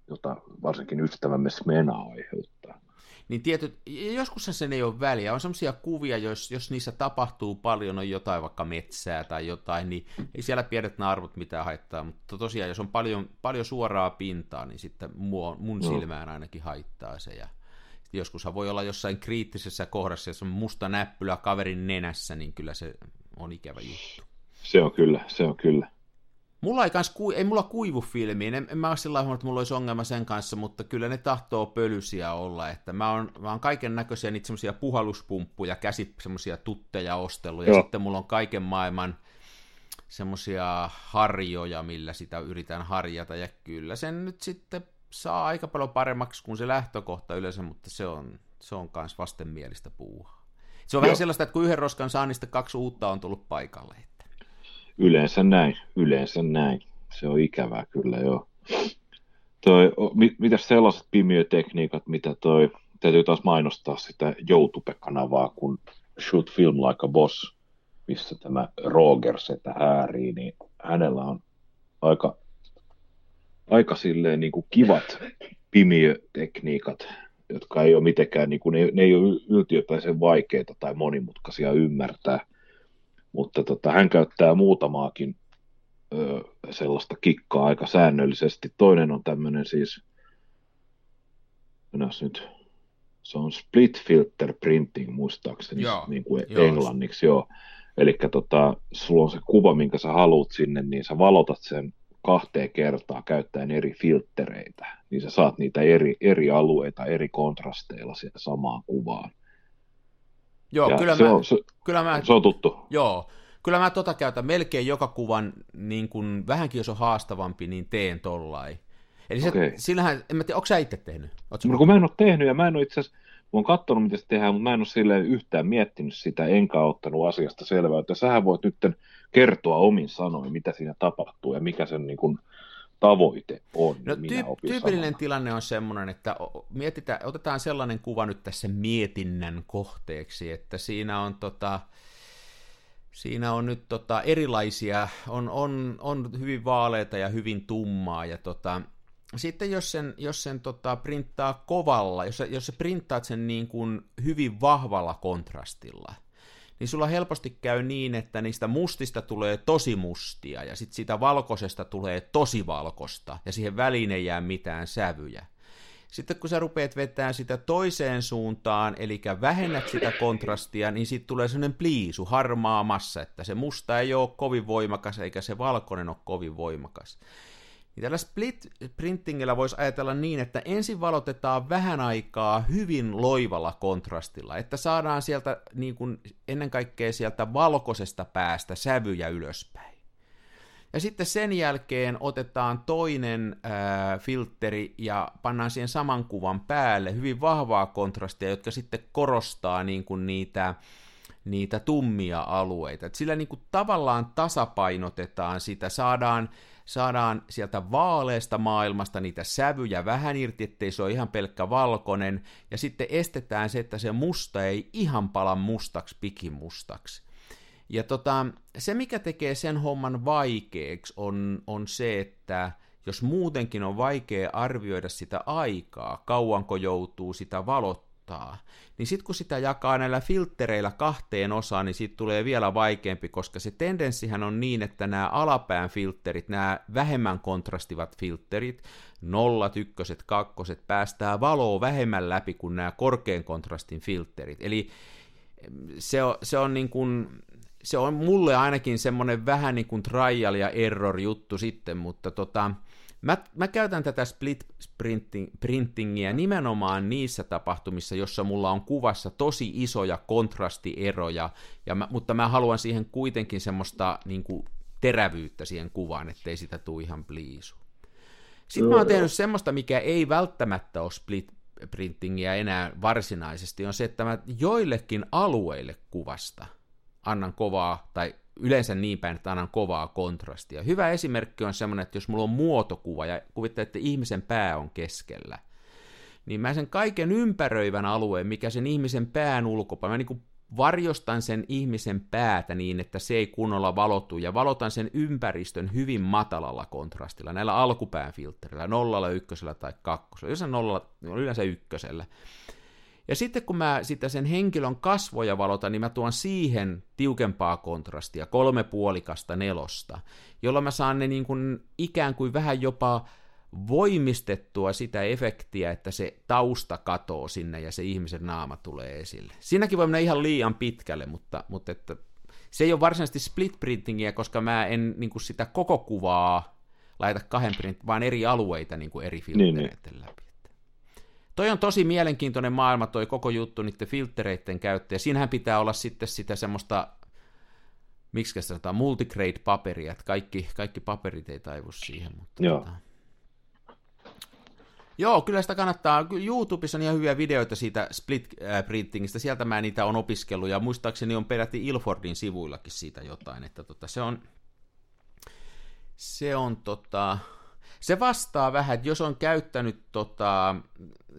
Speaker 3: jota varsinkin ystävämme Smena aiheuttaa.
Speaker 2: Niin tietyt, joskus sen ei ole väliä. On sellaisia kuvia, jos, jos niissä tapahtuu paljon, on jotain vaikka metsää tai jotain, niin ei siellä pienet naarmut mitään haittaa. Mutta tosiaan, jos on paljon, paljon suoraa pintaa, niin sitten mun, mun silmään ainakin haittaa se. Ja joskushan voi olla jossain kriittisessä kohdassa, jos on musta näppylä kaverin nenässä, niin kyllä se on ikävä juttu.
Speaker 3: Se on kyllä, se on kyllä.
Speaker 2: Mulla ei, kans, ei mulla kuivu filmiin, en, en mä ole sillä että mulla olisi ongelma sen kanssa, mutta kyllä ne tahtoo pölysiä olla, että mä oon, mä oon kaiken näköisiä niitä semmoisia puhaluspumppuja, käsi semmoisia tutteja ostellut, ja Joo. sitten mulla on kaiken maailman semmoisia harjoja, millä sitä yritän harjata, ja kyllä sen nyt sitten saa aika paljon paremmaksi kuin se lähtökohta yleensä, mutta se on, se on kans vastenmielistä puuhaa. Se on Joo. vähän sellaista, että kun yhden roskan saa, niin sitten kaksi uutta on tullut paikalle.
Speaker 3: Yleensä näin, yleensä näin. Se on ikävää kyllä joo. Toi, mit, mitä sellaiset pimiötekniikat, mitä toi, täytyy taas mainostaa sitä YouTube-kanavaa, kun Shoot Film Like a Boss, missä tämä Roger setä häärii, niin hänellä on aika, aika silleen niin kuin kivat pimiötekniikat, jotka ei ole mitenkään, niin kuin, ne, ne ei ole yltiöpäisen vaikeita tai monimutkaisia ymmärtää – mutta tota, hän käyttää muutamaakin ö, sellaista kikkaa aika säännöllisesti. Toinen on tämmöinen siis, nyt, se on split filter printing muistaakseni, joo, niin kuin joo. englanniksi, joo. Eli tota, sulla on se kuva, minkä sä haluat sinne, niin sä valotat sen kahteen kertaan käyttäen eri filttereitä, niin sä saat niitä eri, eri alueita eri kontrasteilla siihen samaan kuvaan.
Speaker 2: Joo, kyllä, se, mä, on,
Speaker 3: se,
Speaker 2: kyllä mä...
Speaker 3: Se on tuttu.
Speaker 2: Joo, kyllä mä tota käytän melkein joka kuvan, niin kun, vähänkin jos on haastavampi, niin teen tollai. Eli se, okay. sillähän, en mä tiedä, onko sä itse tehnyt?
Speaker 3: no, kun mä en ole tehnyt, ja mä en ole itse asiassa, mä oon katsonut, miten se tehdään, mutta mä en ole silleen yhtään miettinyt sitä, enkä ottanut asiasta selvää, että sähän voit nyt kertoa omin sanoin, mitä siinä tapahtuu ja mikä sen niin kuin, tavoite on.
Speaker 2: No, tyy- tyypillinen samalla. tilanne on semmoinen, että mietitään, otetaan sellainen kuva nyt tässä mietinnän kohteeksi, että siinä on tota, Siinä on nyt tota, erilaisia, on, on, on hyvin vaaleita ja hyvin tummaa, ja tota, sitten jos sen, jos sen tota, printtaa kovalla, jos, jos sä printtaat sen niin kuin hyvin vahvalla kontrastilla, niin sulla helposti käy niin, että niistä mustista tulee tosi mustia, ja sitten siitä valkoisesta tulee tosi valkosta, ja siihen väliin ei jää mitään sävyjä. Sitten kun sä rupeat vetämään sitä toiseen suuntaan, eli vähennät sitä kontrastia, niin sitten tulee sellainen pliisu, harmaa massa, että se musta ei ole kovin voimakas, eikä se valkoinen ole kovin voimakas. Niin tällä split printingillä voisi ajatella niin, että ensin valotetaan vähän aikaa hyvin loivalla kontrastilla, että saadaan sieltä niin kuin ennen kaikkea sieltä valkoisesta päästä sävyjä ylöspäin. Ja sitten sen jälkeen otetaan toinen ää, filtteri ja pannaan siihen saman kuvan päälle hyvin vahvaa kontrastia, jotka sitten korostaa niin kuin niitä, niitä tummia alueita. Et sillä niin kuin tavallaan tasapainotetaan sitä, saadaan saadaan sieltä vaaleasta maailmasta niitä sävyjä vähän irti, ettei se ole ihan pelkkä valkoinen, ja sitten estetään se, että se musta ei ihan pala mustaksi, pikimustaksi. Ja tota, se, mikä tekee sen homman vaikeaksi, on, on se, että jos muutenkin on vaikea arvioida sitä aikaa, kauanko joutuu sitä valottaa, kohtaa, niin sitten kun sitä jakaa näillä filttereillä kahteen osaan, niin siitä tulee vielä vaikeampi, koska se tendenssihän on niin, että nämä alapään filterit, nämä vähemmän kontrastivat filterit, nollat, ykköset, kakkoset, päästää valoa vähemmän läpi kuin nämä korkean kontrastin filterit. Eli se on, se on niin kuin, se on mulle ainakin semmoinen vähän niin kuin trial ja error juttu sitten, mutta tota, Mä, mä käytän tätä split printing, printingiä nimenomaan niissä tapahtumissa, jossa mulla on kuvassa tosi isoja kontrastieroja, ja mä, mutta mä haluan siihen kuitenkin semmoista niin kuin, terävyyttä siihen kuvaan, ettei sitä tule ihan pliisu. Sitten mä oon tehnyt semmoista, mikä ei välttämättä ole split printingiä enää varsinaisesti, on se, että mä joillekin alueille kuvasta annan kovaa tai yleensä niin päin, että annan kovaa kontrastia. Hyvä esimerkki on semmoinen, että jos mulla on muotokuva ja kuvittelee, että ihmisen pää on keskellä, niin mä sen kaiken ympäröivän alueen, mikä sen ihmisen pään ulkopuolella, mä niin varjostan sen ihmisen päätä niin, että se ei kunnolla valotu, ja valotan sen ympäristön hyvin matalalla kontrastilla, näillä alkupään filtreillä, nollalla, ykkösellä tai kakkosella, yleensä nollalla, yleensä ykkösellä. Ja sitten kun mä sitä sen henkilön kasvoja valotan, niin mä tuon siihen tiukempaa kontrastia, kolme puolikasta nelosta, jolla mä saan ne niin kuin ikään kuin vähän jopa voimistettua sitä efektiä, että se tausta katoo sinne ja se ihmisen naama tulee esille. Siinäkin voi mennä ihan liian pitkälle, mutta, mutta että se ei ole varsinaisesti split printingiä, koska mä en niin kuin sitä koko kuvaa laita kahden print, vaan eri alueita niin kuin eri filtreiden niin, niin. läpi. Toi on tosi mielenkiintoinen maailma, toi koko juttu niiden filtreiden käyttö, ja siinähän pitää olla sitten sitä semmoista, miksi sanotaan, multigrade-paperia, että kaikki, kaikki paperit ei taivu siihen. Mutta
Speaker 3: Joo. Tota...
Speaker 2: Joo, kyllä sitä kannattaa. YouTubessa on ihan hyviä videoita siitä split äh, printingistä, sieltä mä niitä on opiskellut, ja muistaakseni on peräti Ilfordin sivuillakin siitä jotain, että tota, se on, se on tota, se vastaa vähän, että jos on käyttänyt, tota,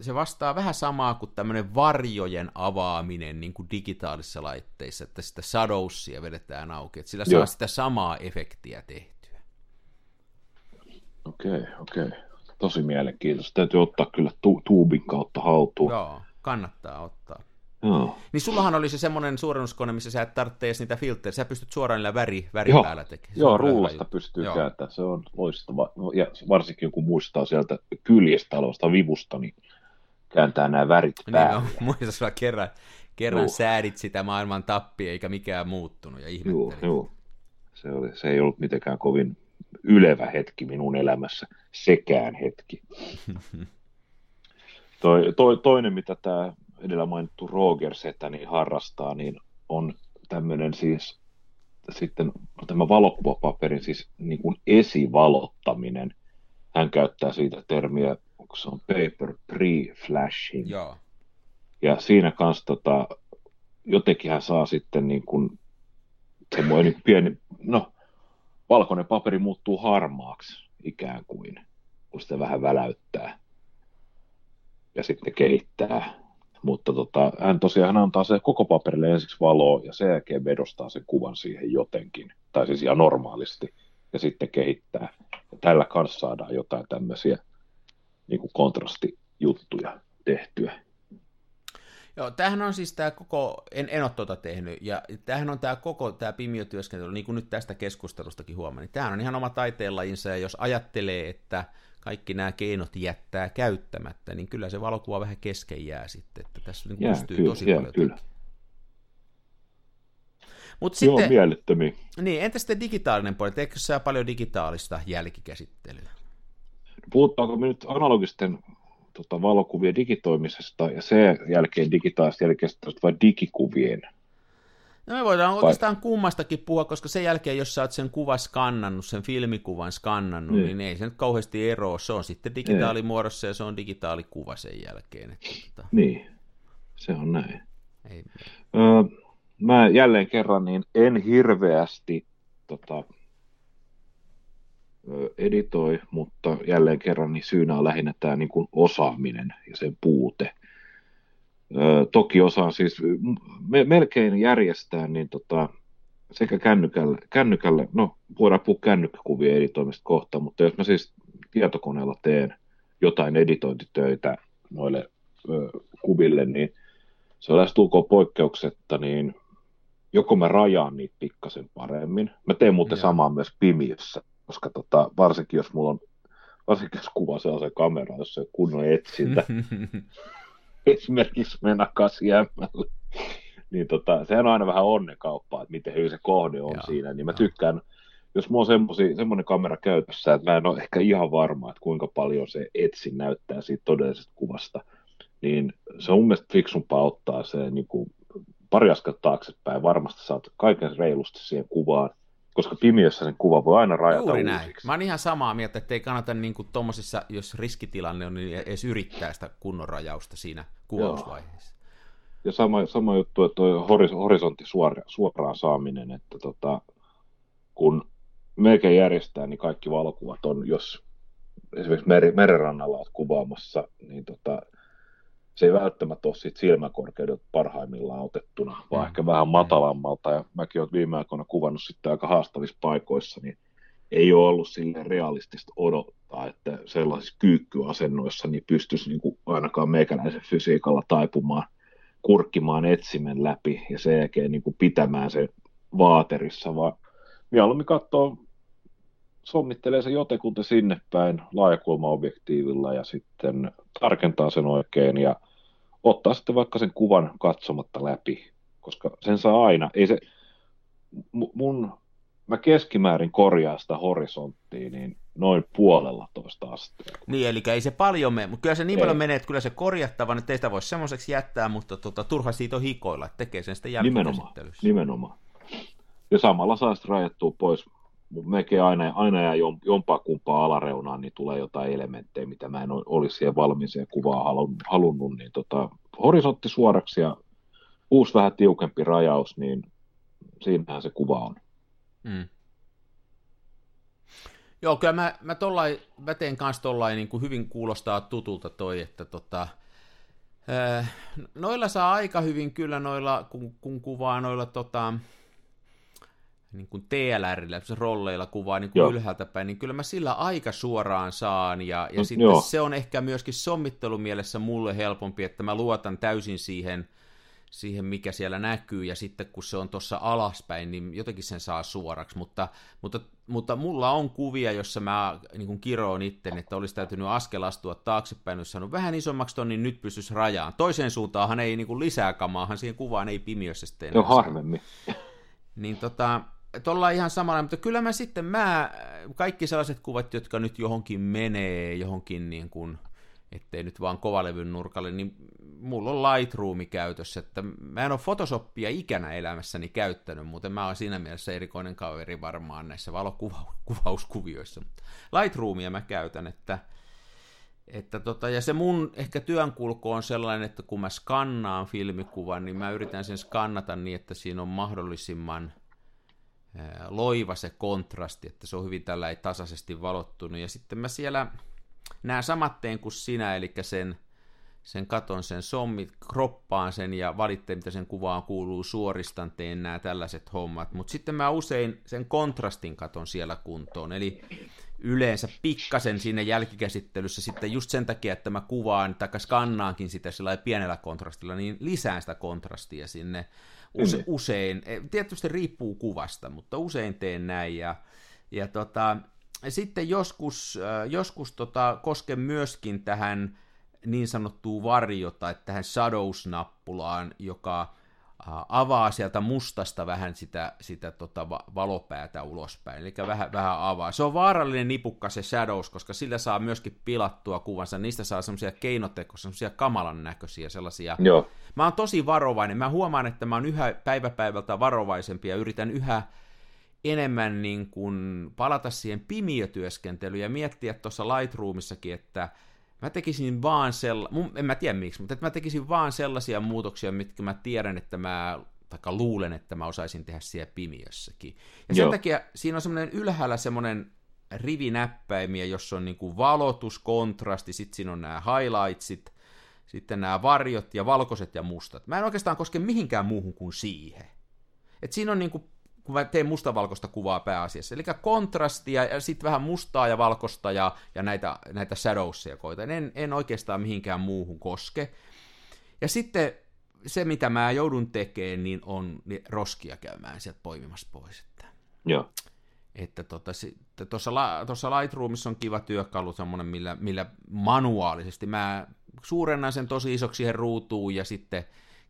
Speaker 2: se vastaa vähän samaa kuin tämmöinen varjojen avaaminen niin kuin digitaalisissa laitteissa, että sitä shadowsia vedetään auki, että sillä Joo. saa sitä samaa efektiä tehtyä.
Speaker 3: Okei, okay, okei. Okay. Tosi mielenkiintoista. Täytyy ottaa kyllä tu- tuubin kautta haltuun.
Speaker 2: Joo, kannattaa ottaa.
Speaker 3: Joo.
Speaker 2: Niin sullahan oli se semmoinen suurennuskone, missä sä et tarvitse niitä filtreitä, sä pystyt suoraan niillä väri, väri Joo. päällä tekemään.
Speaker 3: Joo, rullasta pystyy Joo. kääntämään, se on loistava. No, ja varsinkin kun muistaa sieltä kyljestä aloista vivusta, niin kääntää nämä värit niin, päälle. Niin,
Speaker 2: no, [laughs] muista sulla kerran, kerran säädit sitä maailman tappia, eikä mikään muuttunut, ja.
Speaker 3: Joo, joo. Se, oli, se ei ollut mitenkään kovin ylevä hetki minun elämässä, sekään hetki. [laughs] Toi, toi, toinen, mitä tämä edellä mainittu Roger Setäni niin harrastaa, niin on tämmöinen siis sitten tämä valokuvapaperin siis niin kuin esivalottaminen. Hän käyttää siitä termiä, onko se on paper pre-flashing.
Speaker 2: Joo.
Speaker 3: Ja siinä kanssa tota, jotenkin hän saa sitten niin kuin semmoinen pieni, no valkoinen paperi muuttuu harmaaksi ikään kuin, kun sitä vähän väläyttää ja sitten kehittää. Mutta tota, hän tosiaan hän antaa se koko paperille ensiksi valoa ja sen jälkeen vedostaa sen kuvan siihen jotenkin, tai siis ihan normaalisti, ja sitten kehittää. Ja tällä kanssa saadaan jotain tämmöisiä niin kuin kontrastijuttuja tehtyä.
Speaker 2: Joo, tämähän on siis tämä koko, en, en ole tuota tehnyt, ja tämähän on tämä koko tämä pimiotyöskentely, niin kuin nyt tästä keskustelustakin huomaa, niin tämähän on ihan oma taiteenlajinsa, ja jos ajattelee, että kaikki nämä keinot jättää käyttämättä, niin kyllä se valokuva vähän kesken jää sitten, että tässä niin jää, pystyy kyllä, tosi jää, paljon kyllä.
Speaker 3: Mut sitten, Joo, mielettömiä.
Speaker 2: Niin, entä sitten digitaalinen puoli? Eikö sä paljon digitaalista jälkikäsittelyä?
Speaker 3: Puhutaanko me nyt analogisten tota, valokuvien digitoimisesta ja sen jälkeen digitaalista jälkikäsittelystä vai digikuvien
Speaker 2: No me voidaan Vai... oikeastaan kummastakin puhua, koska sen jälkeen, jos sä oot sen kuvan skannannut, sen filmikuvan skannannut, niin, niin ei se nyt kauheasti eroa. Se on sitten digitaalimuodossa ja se on digitaalikuva sen jälkeen. Että,
Speaker 3: tota... Niin, se on näin. Ei... Öö, mä jälleen kerran niin en hirveästi tota, editoi, mutta jälleen kerran niin syynä on lähinnä tämä niin kuin osaaminen ja sen puute toki osaan siis me, melkein järjestää niin tota, sekä kännykälle, kännykälle, no voidaan puhua kännykkäkuvien editoimista kohta, mutta jos mä siis tietokoneella teen jotain editointitöitä noille ö, kuville, niin se on lähestulkoon poikkeuksetta, niin joko mä rajaan niitä pikkasen paremmin. Mä teen muuten Joo. samaa myös Pimiössä, koska tota, varsinkin jos mulla on, varsinkin jos kuva sellaisen kamera, jos se on kunnon etsintä, [laughs] esimerkiksi mennä kasijäämälle. niin tota, sehän on aina vähän onnekauppaa, että miten hyvin se kohde on Joo. siinä, niin mä tykkään, jos mulla on semmoinen kamera käytössä, että mä en ole ehkä ihan varma, että kuinka paljon se etsin näyttää siitä todellisesta kuvasta, niin se on mun mielestä fiksumpaa ottaa se niin kuin pari askelta taaksepäin, varmasti saat kaiken reilusti siihen kuvaan, koska pimiössä sen kuva voi aina rajata Juuri näin.
Speaker 2: Uusiksi. Mä oon ihan samaa mieltä, että ei kannata niin kuin tommosissa, jos riskitilanne on, niin edes yrittää sitä kunnon rajausta siinä kuvausvaiheessa. Joo.
Speaker 3: Ja sama, sama juttu, että tuo horisontti suora, suoraan saaminen, että tota, kun melkein järjestää, niin kaikki valokuvat on, jos esimerkiksi mer- merenrannalla olet kuvaamassa, niin tota, se ei välttämättä ole siitä silmäkorkeudelta parhaimmillaan otettuna, vaan mm. ehkä vähän matalammalta. Ja mäkin olen viime aikoina kuvannut sitten aika haastavissa paikoissa, niin ei ole ollut sille realistista odottaa, että sellaisissa kyykkyasennoissa niin pystyisi niin kuin ainakaan meikäläisen fysiikalla taipumaan, kurkkimaan etsimen läpi ja sen jälkeen niin kuin pitämään se vaaterissa, vaan mieluummin katsoo, sommittelee se jotekunta sinne päin laajakulmaobjektiivilla ja sitten tarkentaa sen oikein ja ottaa sitten vaikka sen kuvan katsomatta läpi, koska sen saa aina, ei se, mun, mä keskimäärin korjaan sitä horisonttia, niin noin puolella toista asteella.
Speaker 2: Niin, eli ei se paljon mene, mutta kyllä se niin ei. paljon menee, että kyllä se korjattava, että ei sitä voi semmoiseksi jättää, mutta tota, turha siitä on hikoilla, että tekee sen sitten
Speaker 3: Nimenomaan, nimenomaan. Ja samalla saa sitten rajattua pois melkein aina, aina ja jompaa kumpaa alareunaan, niin tulee jotain elementtejä, mitä mä en olisi siihen valmiiseen kuvaan halunnut, niin tota, horisontti suoraksi ja uusi vähän tiukempi rajaus, niin siinähän se kuva on. Mm.
Speaker 2: Joo, kyllä mä, mä, tollai, mä teen kanssa tollain, niin kuin hyvin kuulostaa tutulta toi, että tota, ää, noilla saa aika hyvin kyllä noilla, kun, kun kuvaa noilla tota, niin kuin TLRillä, rolleilla kuvaa niin kuin ylhäältä päin, niin kyllä mä sillä aika suoraan saan, ja, ja no, sitten joo. se on ehkä myöskin sommittelumielessä mulle helpompi, että mä luotan täysin siihen, siihen, mikä siellä näkyy, ja sitten kun se on tuossa alaspäin, niin jotenkin sen saa suoraksi, mutta, mutta, mutta mulla on kuvia, jossa mä niin kuin kiroon itten, että olisi täytynyt askel astua taaksepäin, jos saanut vähän isommaksi ton, niin nyt pystyisi rajaan. Toiseen suuntaanhan ei niin kuin lisää kamaahan siihen kuvaan ei pimiössä sitten
Speaker 3: Joo, harvemmin.
Speaker 2: Niin tota, tuolla ihan samalla, mutta kyllä mä sitten, mä, kaikki sellaiset kuvat, jotka nyt johonkin menee, johonkin niin kuin, ettei nyt vaan kovalevyn nurkalle, niin mulla on Lightroomi käytössä, että mä en ole Photoshopia ikänä elämässäni käyttänyt, muuten mä oon siinä mielessä erikoinen kaveri varmaan näissä valokuvauskuvioissa, mutta Lightroomia mä käytän, että, että tota, ja se mun ehkä työnkulku on sellainen, että kun mä skannaan filmikuvan, niin mä yritän sen skannata niin, että siinä on mahdollisimman loiva se kontrasti, että se on hyvin tällä tasaisesti valottunut, ja sitten mä siellä näen samat teen kuin sinä, eli sen, sen katon sen sommit, kroppaan sen ja valitteen, mitä sen kuvaan kuuluu, suoristan, teen nämä tällaiset hommat. Mutta sitten mä usein sen kontrastin katon siellä kuntoon, eli yleensä pikkasen sinne jälkikäsittelyssä sitten just sen takia, että mä kuvaan tai skannaankin sitä sillä pienellä kontrastilla, niin lisään sitä kontrastia sinne use, usein. E, tietysti riippuu kuvasta, mutta usein teen näin ja, ja tota, sitten joskus, äh, joskus tota, kosken myöskin tähän niin sanottuun varjota, että tähän Shadows-nappulaan, joka avaa sieltä mustasta vähän sitä, sitä tota valopäätä ulospäin, eli vähän, vähän avaa. Se on vaarallinen nipukka se Shadows, koska sillä saa myöskin pilattua kuvansa, niistä saa semmoisia keinotekoisia, semmoisia kamalan näköisiä sellaisia.
Speaker 3: Joo.
Speaker 2: Mä oon tosi varovainen, mä huomaan, että mä oon yhä päivä päivältä varovaisempi ja yritän yhä enemmän niin kuin palata siihen pimiötyöskentelyyn ja miettiä tuossa Lightroomissakin, että mä tekisin vaan sella, en mä tiedä miksi, mutta että mä tekisin vaan sellaisia muutoksia, mitkä mä tiedän, että mä tai luulen, että mä osaisin tehdä siellä pimiössäkin. Ja sen Joo. takia siinä on semmoinen ylhäällä semmoinen rivinäppäimiä, jossa on niin kuin valotus, kontrasti, sitten siinä on nämä highlightsit, sitten nämä varjot ja valkoiset ja mustat. Mä en oikeastaan koske mihinkään muuhun kuin siihen. Et siinä on niin kuin kun mä teen mustavalkoista kuvaa pääasiassa. Eli kontrastia ja sitten vähän mustaa ja valkoista ja, ja näitä, näitä shadowsia koitan. En, en oikeastaan mihinkään muuhun koske. Ja sitten se, mitä mä joudun tekemään, niin on niin roskia käymään sieltä poimimassa pois. Että,
Speaker 3: Joo.
Speaker 2: Että tuossa tota, tuossa Lightroomissa on kiva työkalu, semmoinen, millä, millä manuaalisesti mä suurennan sen tosi isoksi siihen ruutuun ja sitten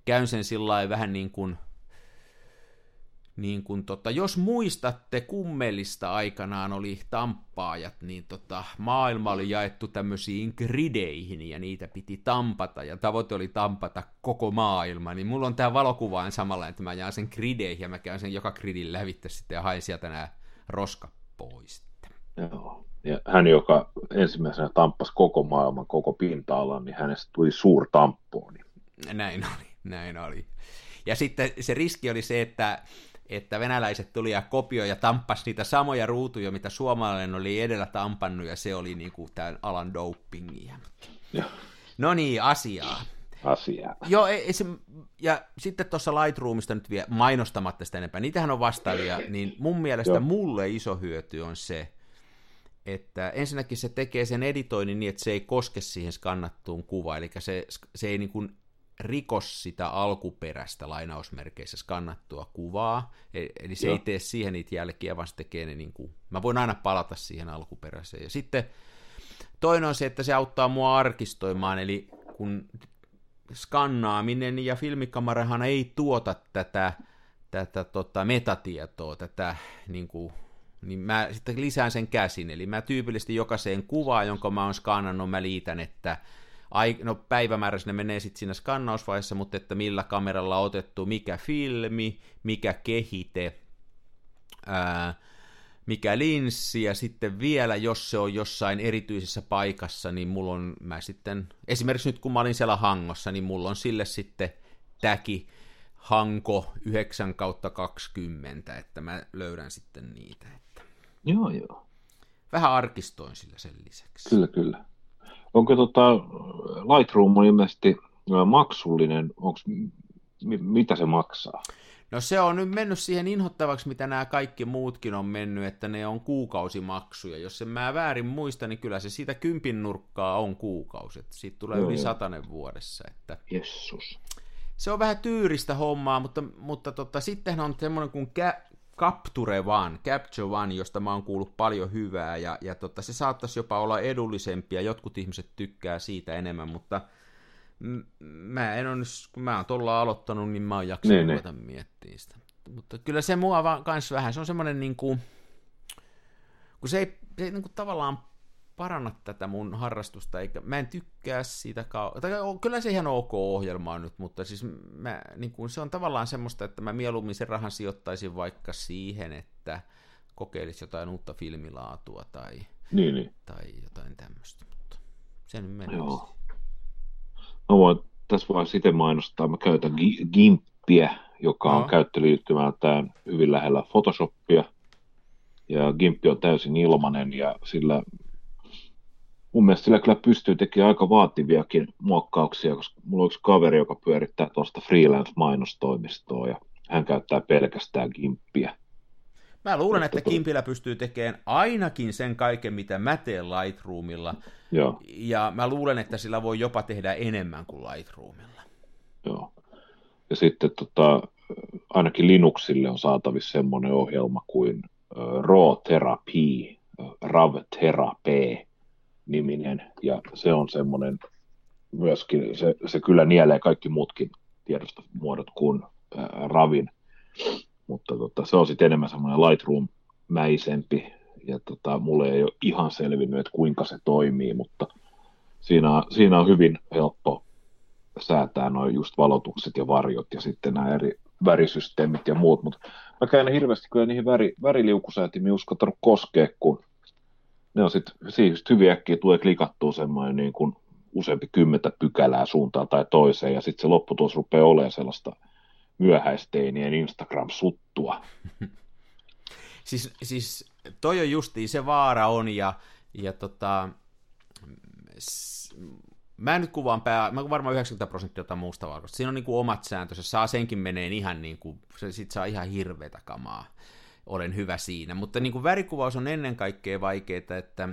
Speaker 2: käyn sen sillä vähän niin kuin – niin kun tota, jos muistatte, kummelista aikanaan oli tamppaajat, niin tota, maailma oli jaettu tämmöisiin grideihin ja niitä piti tampata ja tavoite oli tampata koko maailma, niin mulla on tää valokuvaan samalla, että mä jaan sen grideihin ja mä käyn sen joka gridin lävitse sitten ja haen sieltä nämä roska pois.
Speaker 3: Joo. Ja hän, joka ensimmäisenä tamppasi koko maailman, koko pinta-alan, niin hänestä tuli suurtamppooni.
Speaker 2: Näin oli, näin oli. Ja sitten se riski oli se, että että venäläiset tuli ja kopioi ja tamppas niitä samoja ruutuja, mitä suomalainen oli edellä tampannut, ja se oli niin kuin tämän alan dopingia. No niin, asiaa.
Speaker 3: Asiaa.
Speaker 2: Joo, ei, se, ja sitten tuossa Lightroomista nyt vielä mainostamatta sitä enempää, niitähän on vastaavia, niin mun mielestä Joo. mulle iso hyöty on se, että ensinnäkin se tekee sen editoinnin niin, että se ei koske siihen skannattuun kuvaan, eli se, se ei niin kuin rikos sitä alkuperäistä lainausmerkeissä skannattua kuvaa, e- eli se Joo. ei tee siihen niitä jälkiä, vaan se tekee ne niin kuin, mä voin aina palata siihen alkuperäiseen. Ja sitten toinen on se, että se auttaa mua arkistoimaan, eli kun skannaaminen ja filmikamerahan ei tuota tätä, tätä tota, metatietoa, tätä niin kuin, niin mä sitten lisään sen käsin, eli mä tyypillisesti jokaiseen kuvaan, jonka mä oon skannannut, mä liitän, että ai, no päivämäärä sinne menee sitten siinä skannausvaiheessa, mutta että millä kameralla on otettu, mikä filmi, mikä kehite, ää, mikä linssi, ja sitten vielä, jos se on jossain erityisessä paikassa, niin mulla on, mä sitten, esimerkiksi nyt kun mä olin siellä Hangossa, niin mulla on sille sitten täki Hanko 9 kautta 20, että mä löydän sitten niitä. Että...
Speaker 3: Joo, joo.
Speaker 2: Vähän arkistoin sillä sen lisäksi.
Speaker 3: Kyllä, kyllä. Onko tota, Lightroom on ilmeisesti maksullinen, onks, mitä se maksaa?
Speaker 2: No se on nyt mennyt siihen inhottavaksi, mitä nämä kaikki muutkin on mennyt, että ne on kuukausimaksuja. Jos en mä väärin muista, niin kyllä se siitä kympin nurkkaa on kuukausi. Että siitä tulee Joo, yli satanen vuodessa. Että...
Speaker 3: Jessus.
Speaker 2: Se on vähän tyyristä hommaa, mutta, mutta tota, sitten on semmoinen kuin Capture One, Capture One, josta mä oon kuullut paljon hyvää, ja, ja tota, se saattaisi jopa olla edullisempi, ja jotkut ihmiset tykkää siitä enemmän, mutta m- mä en ole, kun mä oon tuolla aloittanut, niin mä oon jaksanut niin, niin. ruveta niin. miettimään sitä. mutta kyllä se mua vaan kans vähän, se on semmoinen niin kuin, kun se ei, se ei niin kuin tavallaan paranna tätä mun harrastusta, eikä mä en tykkää siitä kau- tai kyllä se ihan ok ohjelma on nyt, mutta siis mä, niin kuin, se on tavallaan semmoista, että mä mieluummin sen rahan sijoittaisin vaikka siihen, että kokeilisi jotain uutta filmilaatua tai,
Speaker 3: niin, niin.
Speaker 2: tai jotain tämmöistä, mutta sen menee.
Speaker 3: Joo. Mä voin tässä vaiheessa itse mainostaa, mä käytän Gimppiä, joka on no. käyttöliittymältään hyvin lähellä Photoshopia, ja Gimppi on täysin ilmanen, ja sillä mun mielestä sillä kyllä pystyy tekemään aika vaativiakin muokkauksia, koska mulla on yksi kaveri, joka pyörittää tuosta freelance-mainostoimistoa, ja hän käyttää pelkästään Gimppiä.
Speaker 2: Mä luulen, että Kimpillä pystyy tekemään ainakin sen kaiken, mitä mä teen Lightroomilla.
Speaker 3: Joo.
Speaker 2: Ja mä luulen, että sillä voi jopa tehdä enemmän kuin Lightroomilla.
Speaker 3: Joo. Ja sitten tota, ainakin Linuxille on saatavissa semmoinen ohjelma kuin Raw Therapy, Rav Therapy niminen, ja se on semmoinen myöskin, se, se kyllä nielee kaikki muutkin tiedostomuodot kuin Ravin. Mutta tota, se on sitten enemmän semmoinen Lightroom-mäisempi, ja tota, mulle ei ole ihan selvinnyt, että kuinka se toimii, mutta siinä, siinä on hyvin helppo säätää noin just valotukset ja varjot ja sitten nämä eri värisysteemit ja muut, mutta mä käyn hirveästi kyllä niihin väri, väriliukusäätimiin uskaltanut koskea, kun ne on sitten siis hyvin äkkiä tulee klikattua semmoinen niin kuin useampi kymmentä pykälää suuntaan tai toiseen, ja sitten se lopputulos rupeaa olemaan sellaista myöhäisteinien Instagram-suttua. [laughs]
Speaker 2: siis, siis toi on justiin se vaara on, ja, ja tota, mä nyt kuvaan pää, mä varmaan 90 prosenttia jotain muusta valkoista. Siinä on niin kuin omat sääntönsä, saa senkin menee ihan niin kuin, se sit saa ihan hirveätä kamaa. Olen hyvä siinä, mutta niin kuin värikuvaus on ennen kaikkea vaikeaa, että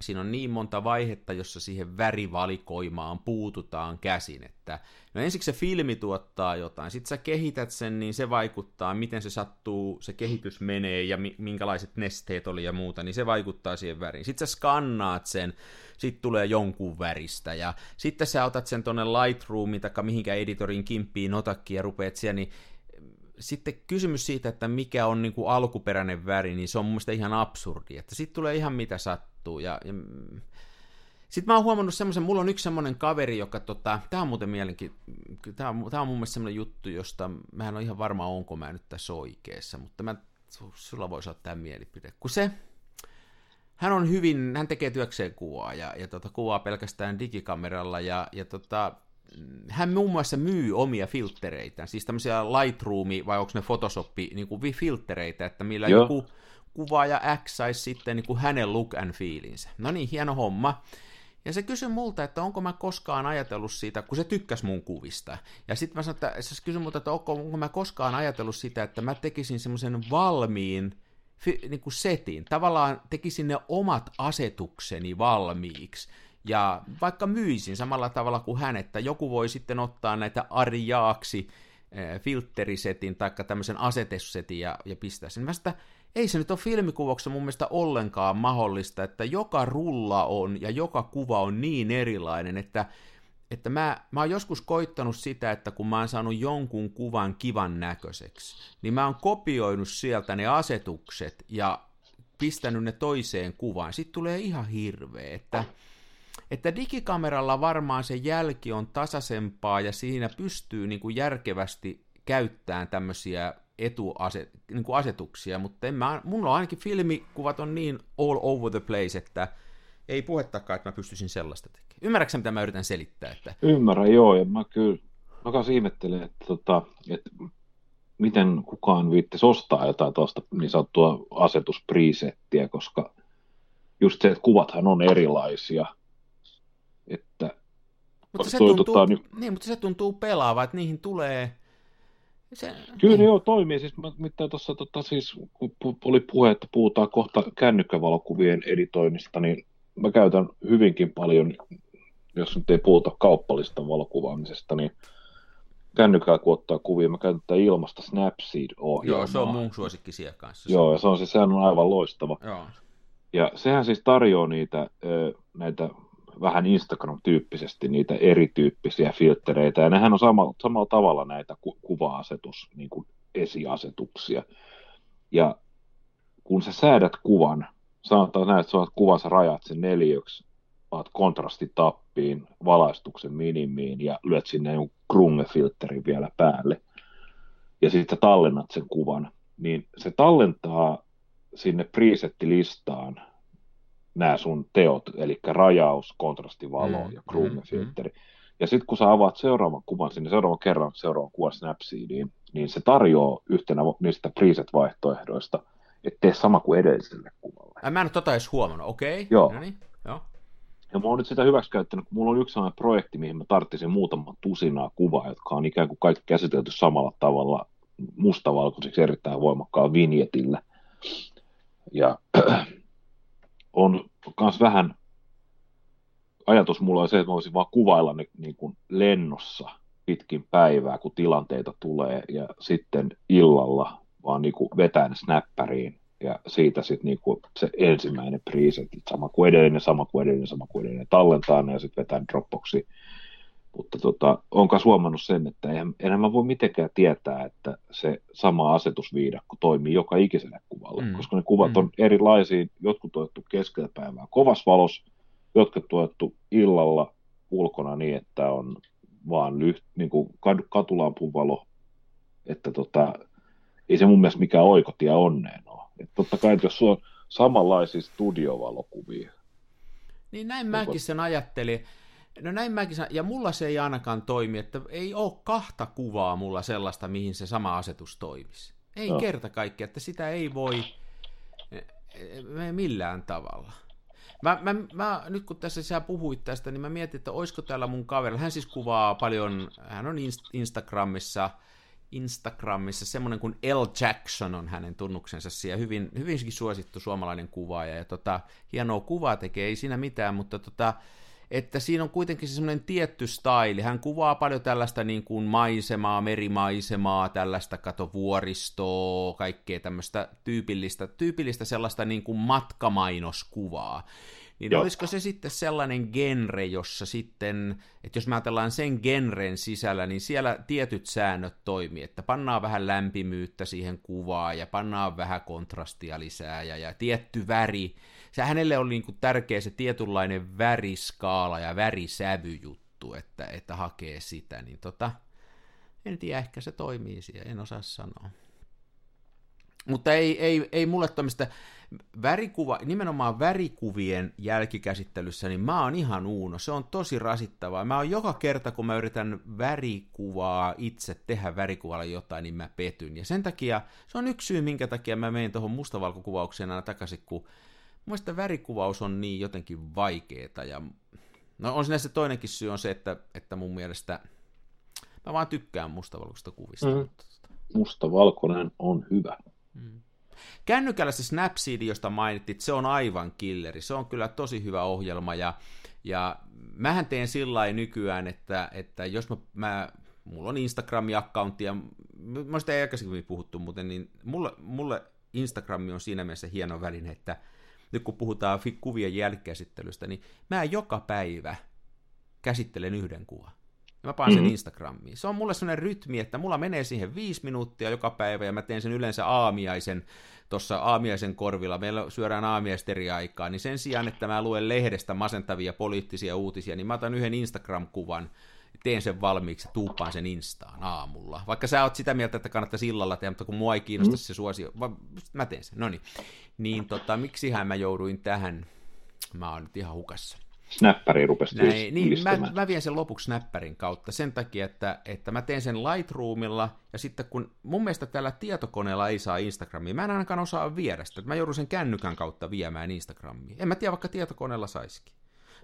Speaker 2: siinä on niin monta vaihetta, jossa siihen värivalikoimaan puututaan käsin, että no ensiksi se filmi tuottaa jotain, sitten sä kehität sen, niin se vaikuttaa, miten se sattuu, se kehitys menee ja minkälaiset nesteet oli ja muuta, niin se vaikuttaa siihen väriin. Sitten sä skannaat sen, sitten tulee jonkun väristä ja sitten sä otat sen tonne Lightroomiin tai mihinkä editorin kimppiin otakki ja rupeat siellä, niin sitten kysymys siitä, että mikä on niin kuin alkuperäinen väri, niin se on mun mielestä ihan absurdi, että sitten tulee ihan mitä sattuu. Ja, ja... Sitten mä oon huomannut semmoisen, mulla on yksi semmoinen kaveri, joka, tota, tämä on muuten mielenki, tämä on, tää on mun mielestä semmoinen juttu, josta mä en ole ihan varma, onko mä nyt tässä oikeassa, mutta mä, sulla voisi olla tämä mielipide. Kun se, hän on hyvin, hän tekee työkseen kuvaa ja, ja tota, kuvaa pelkästään digikameralla ja, ja tota, hän muun muassa myy omia filttereitä, siis tämmöisiä Lightroom vai onko ne Photoshop niin kuin filttereitä, että millä Joo. joku kuvaaja X saisi sitten niin kuin hänen look and feelinsä. No niin, hieno homma. Ja se kysyi multa, että onko mä koskaan ajatellut siitä, kun se tykkäsi mun kuvista. Ja sitten mä sanoin, että se kysyi multa, että onko, onko mä koskaan ajatellut sitä, että mä tekisin semmoisen valmiin niin kuin setin. Tavallaan tekisin ne omat asetukseni valmiiksi ja vaikka myisin samalla tavalla kuin hän, että joku voi sitten ottaa näitä arjaaksi eh, filterisetin tai tämmöisen asetessetin ja, ja pistää sen. Mä ei se nyt ole filmikuvauksessa mun mielestä ollenkaan mahdollista, että joka rulla on ja joka kuva on niin erilainen, että, että mä, mä oon joskus koittanut sitä, että kun mä oon saanut jonkun kuvan kivan näköiseksi, niin mä oon kopioinut sieltä ne asetukset ja pistänyt ne toiseen kuvaan. Sitten tulee ihan hirveä, että että digikameralla varmaan se jälki on tasaisempaa ja siinä pystyy niin kuin järkevästi käyttämään tämmöisiä etuaset, niin kuin asetuksia, mutta en mä, mulla ainakin filmikuvat on niin all over the place, että ei puhettakaan, että mä pystyisin sellaista tekemään. Ymmärrätkö mitä mä yritän selittää? Että...
Speaker 3: Ymmärrän, joo, ja mä kyllä, mä kanssa ihmettelen, että, tota, että miten kukaan viittisi ostaa jotain tuosta niin sanottua asetuspresettiä, koska just se, että kuvathan on erilaisia,
Speaker 2: mutta se, tuntuu, tota, niin... niin, mutta se tuntuu pelaava, että niihin tulee...
Speaker 3: Se, Kyllä niin. joo, toimii. Siis, mitä tuossa tota, siis, kun oli puhe, että puhutaan kohta kännykkävalokuvien editoinnista, niin mä käytän hyvinkin paljon, jos nyt ei puhuta kauppalista valokuvaamisesta, niin kännykällä kun ottaa kuvia, mä käytän tätä ilmasta Snapseed-ohjelmaa.
Speaker 2: Joo, se on mun suosikki siellä kanssa.
Speaker 3: Joo, ja se on siis, sehän on aivan loistava.
Speaker 2: Joo.
Speaker 3: Ja sehän siis tarjoaa niitä, näitä vähän Instagram-tyyppisesti niitä erityyppisiä filtreitä, ja nehän on samalla, samalla tavalla näitä ku- kuva-asetus niin kuin esiasetuksia. Ja kun sä säädät kuvan, sanotaan näin, että sä kuvansa rajat sen neljöksi, otat kontrastitappiin, valaistuksen minimiin ja lyöt sinne jonkun krungefilterin vielä päälle, ja sitten tallennat sen kuvan, niin se tallentaa sinne presettilistaan nämä sun teot, eli rajaus, kontrastivalo mm, ja krungefilteri. Mm, mm. Ja sitten kun sä avaat seuraavan kuvan sinne, seuraavan kerran seuraavan kuvan Snapseediin, niin se tarjoaa yhtenä niistä preset-vaihtoehdoista, että tee sama kuin edelliselle kuvalle.
Speaker 2: Mä en tota edes huomannut, okei. Okay.
Speaker 3: Joo. No niin. Joo. Ja mä oon nyt sitä hyväksikäyttänyt, kun mulla on yksi sellainen projekti, mihin mä tarttisin muutaman tusinaa kuvaa, jotka on ikään kuin kaikki käsitelty samalla tavalla mustavalkoiseksi erittäin voimakkaan vinjetillä. Ja [clears throat] on myös vähän, ajatus mulla on se, että mä voisin vaan kuvailla ne niin kuin lennossa pitkin päivää, kun tilanteita tulee, ja sitten illalla vaan niin kuin vetää ne snappäriin, ja siitä sitten niin kuin se ensimmäinen preset, sama kuin edellinen, sama kuin edellinen, sama kuin edellinen, tallentaa ne ja sitten vetää Dropboxiin mutta tota, myös huomannut sen, että eihän, enhän mä voi mitenkään tietää, että se sama asetusviidakko toimii joka ikiselle kuvalle, mm. koska ne kuvat mm. on erilaisia, jotkut tuettu keskellä päivää kovas valos, jotkut tuettu illalla ulkona niin, että on vaan lyht, niin kuin katulampun valo, että tota, ei se mun mielestä mikään oikotia onneen ole. Et totta kai, että jos on samanlaisia studiovalokuvia.
Speaker 2: Niin näin mäkin sen ajattelin. No näin mäkin sanon, ja mulla se ei ainakaan toimi, että ei ole kahta kuvaa mulla sellaista, mihin se sama asetus toimisi. Ei no. kerta kaikkea, että sitä ei voi millään tavalla. Mä, mä, mä, nyt kun tässä sä puhuit tästä, niin mä mietin, että olisiko täällä mun kaverilla, hän siis kuvaa paljon, hän on Instagramissa, Instagramissa semmoinen kuin L. Jackson on hänen tunnuksensa siellä, hyvin, hyvinkin suosittu suomalainen kuvaaja, ja tota, hienoa kuvaa tekee, ei siinä mitään, mutta tota, että siinä on kuitenkin semmoinen tietty staili. Hän kuvaa paljon tällaista niin kuin maisemaa, merimaisemaa, tällaista katovuoristoa, kaikkea tämmöistä tyypillistä, tyypillistä sellaista niin kuin matkamainoskuvaa. Niin Joo. olisiko se sitten sellainen genre, jossa sitten, että jos me ajatellaan sen genren sisällä, niin siellä tietyt säännöt toimii, että pannaan vähän lämpimyyttä siihen kuvaan ja pannaan vähän kontrastia lisää ja, ja tietty väri, se hänelle oli niin kuin tärkeä se tietynlainen väriskaala ja värisävyjuttu, että, että hakee sitä, niin tota, en tiedä, ehkä se toimii siellä, en osaa sanoa. Mutta ei, ei, ei mulle tämmöistä värikuva, nimenomaan värikuvien jälkikäsittelyssä, niin mä oon ihan uuno. Se on tosi rasittavaa. Mä oon joka kerta, kun mä yritän värikuvaa itse tehdä värikuvalla jotain, niin mä petyn. Ja sen takia, se on yksi syy, minkä takia mä menen tuohon mustavalkokuvaukseen aina takaisin, kun Mielestäni värikuvaus on niin jotenkin vaikeeta ja no on siinä se toinenkin syy on se, että, että mun mielestä mä vaan tykkään mustavalkoista kuvista. Mm. Mutta... Tota-
Speaker 3: Mustavalkoinen on hyvä. Mm.
Speaker 2: Kännykällä se Snapseed, josta mainittit, se on aivan killeri. Se on kyllä tosi hyvä ohjelma ja, ja mähän teen sillä nykyään, että, että jos mä, mä mulla on Instagram-accountti ja mä sitä ei aikaisemmin puhuttu, muuten niin mulle, mulle Instagram on siinä mielessä hieno väline, että nyt kun puhutaan kuvien jälkikäsittelystä, niin mä joka päivä käsittelen yhden kuvan. Ja mä panen sen mm-hmm. Instagramiin. Se on mulle sellainen rytmi, että mulla menee siihen viisi minuuttia joka päivä, ja mä teen sen yleensä aamiaisen, tuossa aamiaisen korvilla, meillä syödään aamiaista eri aikaa, niin sen sijaan, että mä luen lehdestä masentavia poliittisia uutisia, niin mä otan yhden Instagram-kuvan, teen sen valmiiksi ja tuuppaan sen Instaan aamulla. Vaikka sä oot sitä mieltä, että kannattaisi illalla tehdä, mutta kun mua ei kiinnosta mm. se suosio, mä teen sen. No niin, niin tota, miksihän mä jouduin tähän? Mä oon nyt ihan hukassa.
Speaker 3: Snappäri rupesi
Speaker 2: Näin, niin, mä, mä, vien sen lopuksi snapperin kautta sen takia, että, että mä teen sen Lightroomilla, ja sitten kun mun mielestä tällä tietokoneella ei saa Instagramia, mä en ainakaan osaa viedä sitä, että mä joudun sen kännykän kautta viemään Instagramiin. En mä tiedä, vaikka tietokoneella saisikin.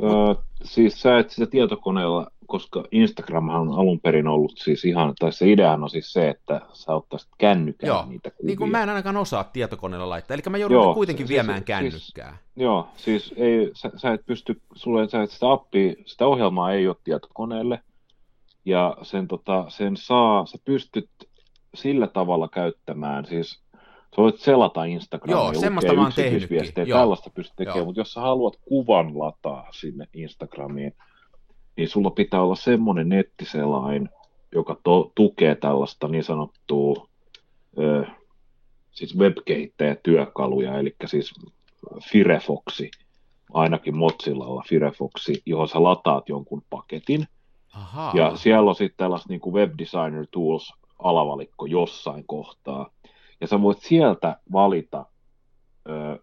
Speaker 3: Öö, siis sä et sitä tietokoneella, koska Instagram on alun perin ollut siis ihan, tai se ideahan on siis se, että sä ottaisit kännykään joo. niitä kuvia.
Speaker 2: Niin kuin mä en ainakaan osaa tietokoneella laittaa, eli mä joudun joo, kuitenkin siis, viemään siis, kännykkää.
Speaker 3: Siis, joo, siis ei, sä, sä et pysty, sulle sä et sitä appia, sitä ohjelmaa ei ole tietokoneelle, ja sen, tota, sen saa, sä pystyt sillä tavalla käyttämään, siis Sä voit selata Instagramia,
Speaker 2: Joo, semmoista mä oon tehnytkin.
Speaker 3: Tällaista pystyt tekemään, Joo. mutta jos sä haluat kuvan lataa sinne Instagramiin, niin sulla pitää olla semmoinen nettiselain, joka to- tukee tällaista niin sanottua ö, siis web-kehittäjätyökaluja, eli siis Firefoxi, ainakin Mozillalla Firefoxi, johon sä lataat jonkun paketin, Aha. ja siellä on sitten tällaista niin kuin Web Designer Tools alavalikko jossain kohtaa, ja sä voit sieltä valita, ö,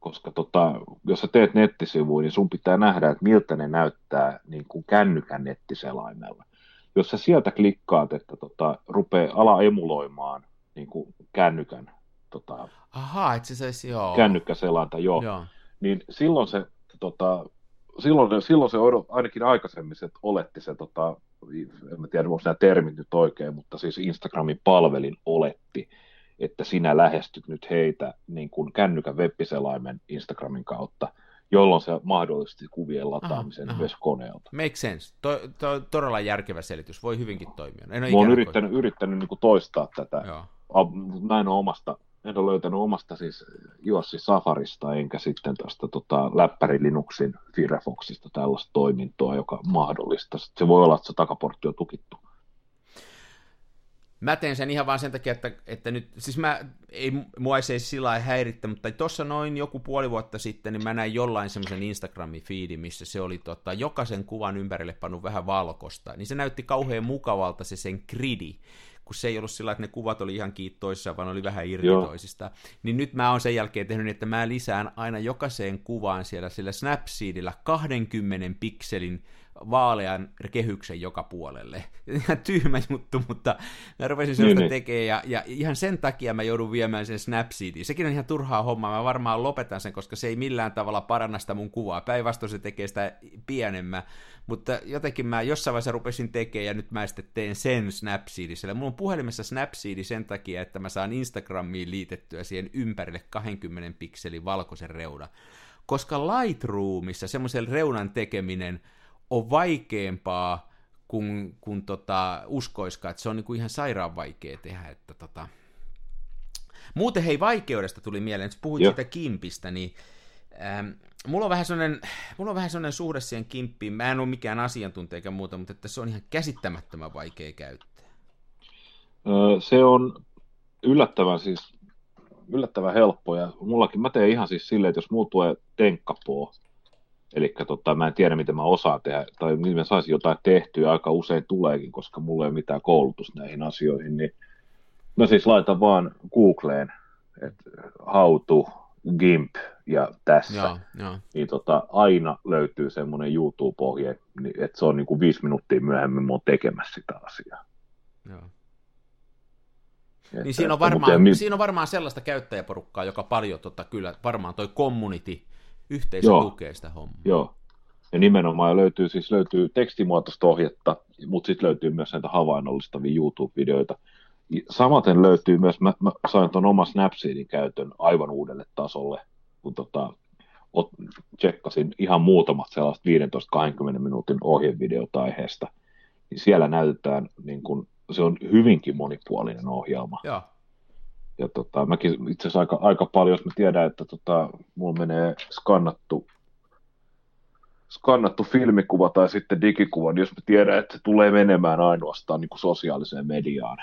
Speaker 3: koska tota, jos sä teet nettisivuja, niin sun pitää nähdä, että miltä ne näyttää niin kuin kännykän nettiselaimella. Jos sä sieltä klikkaat, että tota, rupeaa ala emuloimaan niin kuin kännykän tota,
Speaker 2: Aha, että se saisi, joo.
Speaker 3: kännykkäselanta, joo, joo. niin silloin se, tota, silloin, silloin se ainakin aikaisemmin se oletti se, tota, en tiedä onko nämä termit nyt oikein, mutta siis Instagramin palvelin oletti, että sinä lähestyt nyt heitä niin kuin kännykän webbiselaimen Instagramin kautta, jolloin se mahdollisti kuvien lataamisen aha, myös koneelta.
Speaker 2: Make sense. To, to, todella järkevä selitys. Voi hyvinkin toimia.
Speaker 3: En ole Olen yrittänyt, yrittänyt niin kuin toistaa tätä. Joo. Mä en ole omasta en ole löytänyt omasta siis Juossi Safarista enkä sitten tästä tota, läppäri Linuxin Firefoxista tällaista toimintoa, joka mahdollistaa. Se voi olla, että se takaportti on tukittu.
Speaker 2: Mä teen sen ihan vaan sen takia, että, että nyt, siis mä, ei, mua ei se sillä lailla häirittä, mutta tuossa noin joku puoli vuotta sitten, niin mä näin jollain semmoisen Instagramin feedin, missä se oli tota, jokaisen kuvan ympärille pannut vähän valkosta, niin se näytti kauhean mukavalta se sen gridi, kun se ei ollut sillä että ne kuvat oli ihan kiittoissa, vaan oli vähän irti Joo. toisista. Niin nyt mä oon sen jälkeen tehnyt, että mä lisään aina jokaiseen kuvaan siellä sillä Snapseedillä 20 pikselin vaalean kehyksen joka puolelle. [laughs] Ihan tyhmä juttu, mutta mä rupesin sellaista niin, niin. tekemään, ja, ja ihan sen takia mä joudun viemään sen Snapseediin. Sekin on ihan turhaa hommaa, mä varmaan lopetan sen, koska se ei millään tavalla paranna sitä mun kuvaa. Päinvastoin se tekee sitä pienemmän, mutta jotenkin mä jossain vaiheessa rupesin tekemään, ja nyt mä sitten teen sen Snapseedissä. Mulla on puhelimessa Snapseedi sen takia, että mä saan Instagramiin liitettyä siihen ympärille 20 pikselin valkoisen reuna. Koska Lightroomissa semmoisen reunan tekeminen – on vaikeampaa kuin, kuin tota, uskoiskaan, että se on niin kuin ihan sairaan vaikea tehdä. Että tota... Muuten hei, vaikeudesta tuli mieleen, että puhuit Joo. siitä kimpistä, niin ähm, mulla on vähän sellainen, mulla on vähän sellainen suhde siihen kimppiin. Mä en ole mikään asiantuntija eikä muuta, mutta että se on ihan käsittämättömän vaikea käyttää.
Speaker 3: Se on yllättävän siis yllättävän helppo ja mullakin mä teen ihan siis silleen, että jos muu tulee tenkkapoo, Eli tota, mä en tiedä, miten mä osaan tehdä, tai miten mä saisin jotain tehtyä, aika usein tuleekin, koska mulla ei ole mitään koulutusta näihin asioihin, niin mä siis laitan vaan Googleen, että how to GIMP ja tässä, joo, joo. niin tota, aina löytyy semmoinen YouTube-ohje, niin että se on niin kuin viisi minuuttia myöhemmin mä oon tekemässä sitä asiaa. Joo.
Speaker 2: Että, niin siinä on, varmaan, mutta, siinä on varmaan sellaista käyttäjäporukkaa, joka paljon tota, kyllä, varmaan toi community Yhteisö Joo. tukee sitä hommaa.
Speaker 3: Joo. Ja nimenomaan löytyy, siis löytyy tekstimuotoista ohjetta, mutta sitten löytyy myös näitä havainnollistavia YouTube-videoita. Samaten löytyy myös, mä, mä sain tuon oman Snapseedin käytön aivan uudelle tasolle, kun tota, ot, tsekkasin ihan muutamat sellaiset 15-20 minuutin ohjevideot aiheesta. Niin siellä näytetään, niin kun, se on hyvinkin monipuolinen ohjelma. Joo ja tota, mäkin itse asiassa aika, aika paljon, jos mä tiedän, että tota, mulla menee skannattu, skannattu filmikuva tai sitten digikuva, niin jos mä tiedän, että se tulee menemään ainoastaan niin kuin sosiaaliseen mediaan,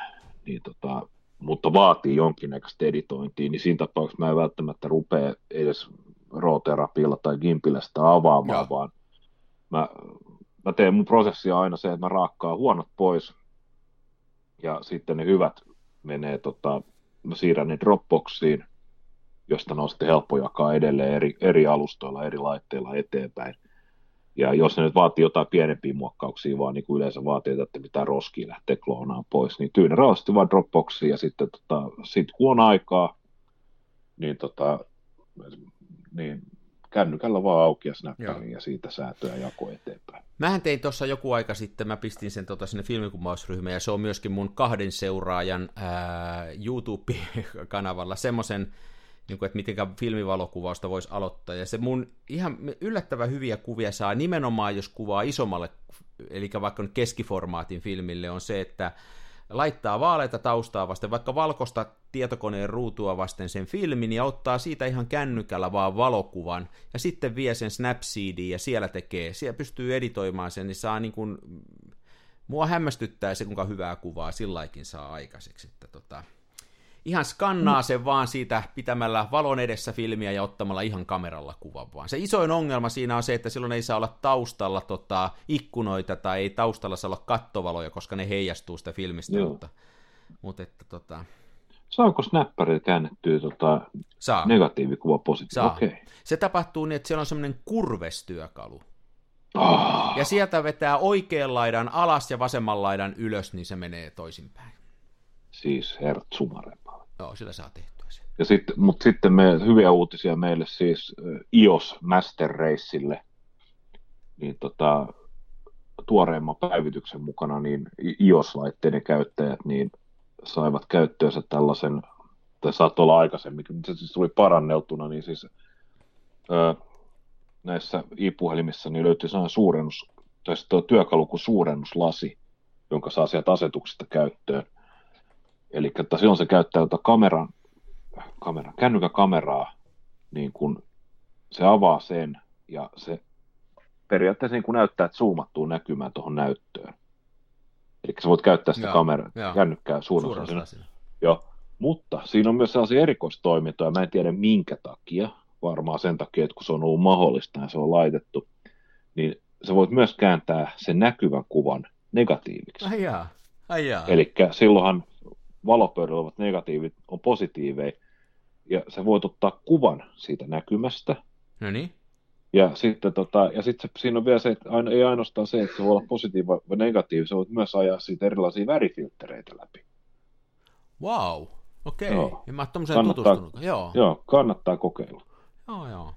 Speaker 3: niin tota, mutta vaatii jonkinnäköistä editointia, niin siinä tapauksessa mä en välttämättä rupea edes rooterapilla tai gimpillä sitä avaamaan, Joo. vaan mä, mä teen mun prosessia aina se, että mä raakkaan huonot pois ja sitten ne hyvät menee tota, mä siirrän ne Dropboxiin, josta ne on sitten helppo jakaa edelleen eri, eri alustoilla, eri laitteilla eteenpäin. Ja jos ne nyt vaatii jotain pienempiä muokkauksia, vaan niin kuin yleensä vaatii, että pitää roskiin lähteä kloonaan pois, niin tyynä rauhallisesti vaan Dropboxiin ja sitten tota, sit kun on aikaa, niin, tota, niin kännykällä vaan auki ja snapparin ja siitä säätöä jako eteenpäin.
Speaker 2: Mähän tein tuossa joku aika sitten, mä pistin sen tota sinne filmikuvausryhmään ja se on myöskin mun kahden seuraajan ää, YouTube-kanavalla semmoisen, niin kuin, että miten filmivalokuvausta voisi aloittaa. Ja se mun ihan yllättävän hyviä kuvia saa nimenomaan, jos kuvaa isommalle, eli vaikka keskiformaatin filmille, on se, että laittaa vaaleita taustaa vasten, vaikka valkoista tietokoneen ruutua vasten sen filmin ja ottaa siitä ihan kännykällä vaan valokuvan ja sitten vie sen Snapseediin ja siellä tekee, siellä pystyy editoimaan sen, niin saa niin kuin, mua hämmästyttää se, kuinka hyvää kuvaa silläkin saa aikaiseksi. Että tota, ihan skannaa sen vaan siitä pitämällä valon edessä filmiä ja ottamalla ihan kameralla kuvan vaan. Se isoin ongelma siinä on se, että silloin ei saa olla taustalla tota, ikkunoita tai ei taustalla saa olla kattovaloja, koska ne heijastuu sitä filmistä, Joo. mutta, mutta että tota...
Speaker 3: Saako snapperilla käännettyä tota Saa. negatiivikuva positiivinen? Okay.
Speaker 2: Se tapahtuu niin, että siellä on semmoinen kurvestyökalu. Oh. Ja sieltä vetää oikean laidan alas ja vasemman laidan ylös, niin se menee toisinpäin.
Speaker 3: Siis hertsumarempaa.
Speaker 2: Joo, sillä saa tehtyä se.
Speaker 3: Ja sit, mutta sitten me, hyviä uutisia meille siis iOS Master Raceille. Niin tota, tuoreimman päivityksen mukana niin iOS-laitteiden käyttäjät niin saivat käyttöönsä tällaisen, tai saattoi olla aikaisemmin, mutta se siis tuli paranneltuna, niin siis ö, näissä i-puhelimissa niin löytyy sellainen suurennus, tai työkalu kuin suurennuslasi, jonka saa sieltä asetuksesta käyttöön. Eli että silloin se käyttää jota kameran, kameran, kännykän kameraa, niin kun se avaa sen ja se periaatteessa niin kun näyttää, että zoomattuu näkymään tuohon näyttöön. Eli sä voit käyttää sitä kameraa, kännykkää suurennuslasina. Joo, mutta siinä on myös sellaisia erikoistoimintoja, mä en tiedä minkä takia, varmaan sen takia, että kun se on ollut mahdollista ja se on laitettu, niin sä voit myös kääntää sen näkyvän kuvan negatiiviksi.
Speaker 2: Ai jaa. Ai jaa.
Speaker 3: Eli silloinhan valopöydällä olevat negatiivit on positiiveja, ja sä voit ottaa kuvan siitä näkymästä.
Speaker 2: No niin.
Speaker 3: Ja sitten tota, ja sitten siinä on vielä se, että aina, ei ainoastaan se, että se voi olla positiiva vai negatiivi, sä voit myös ajaa siitä erilaisia värifilttereitä läpi.
Speaker 2: Wow, okei. Okay. Mä oon tutustunut. Joo.
Speaker 3: joo, kannattaa kokeilla.
Speaker 2: Joo, joo.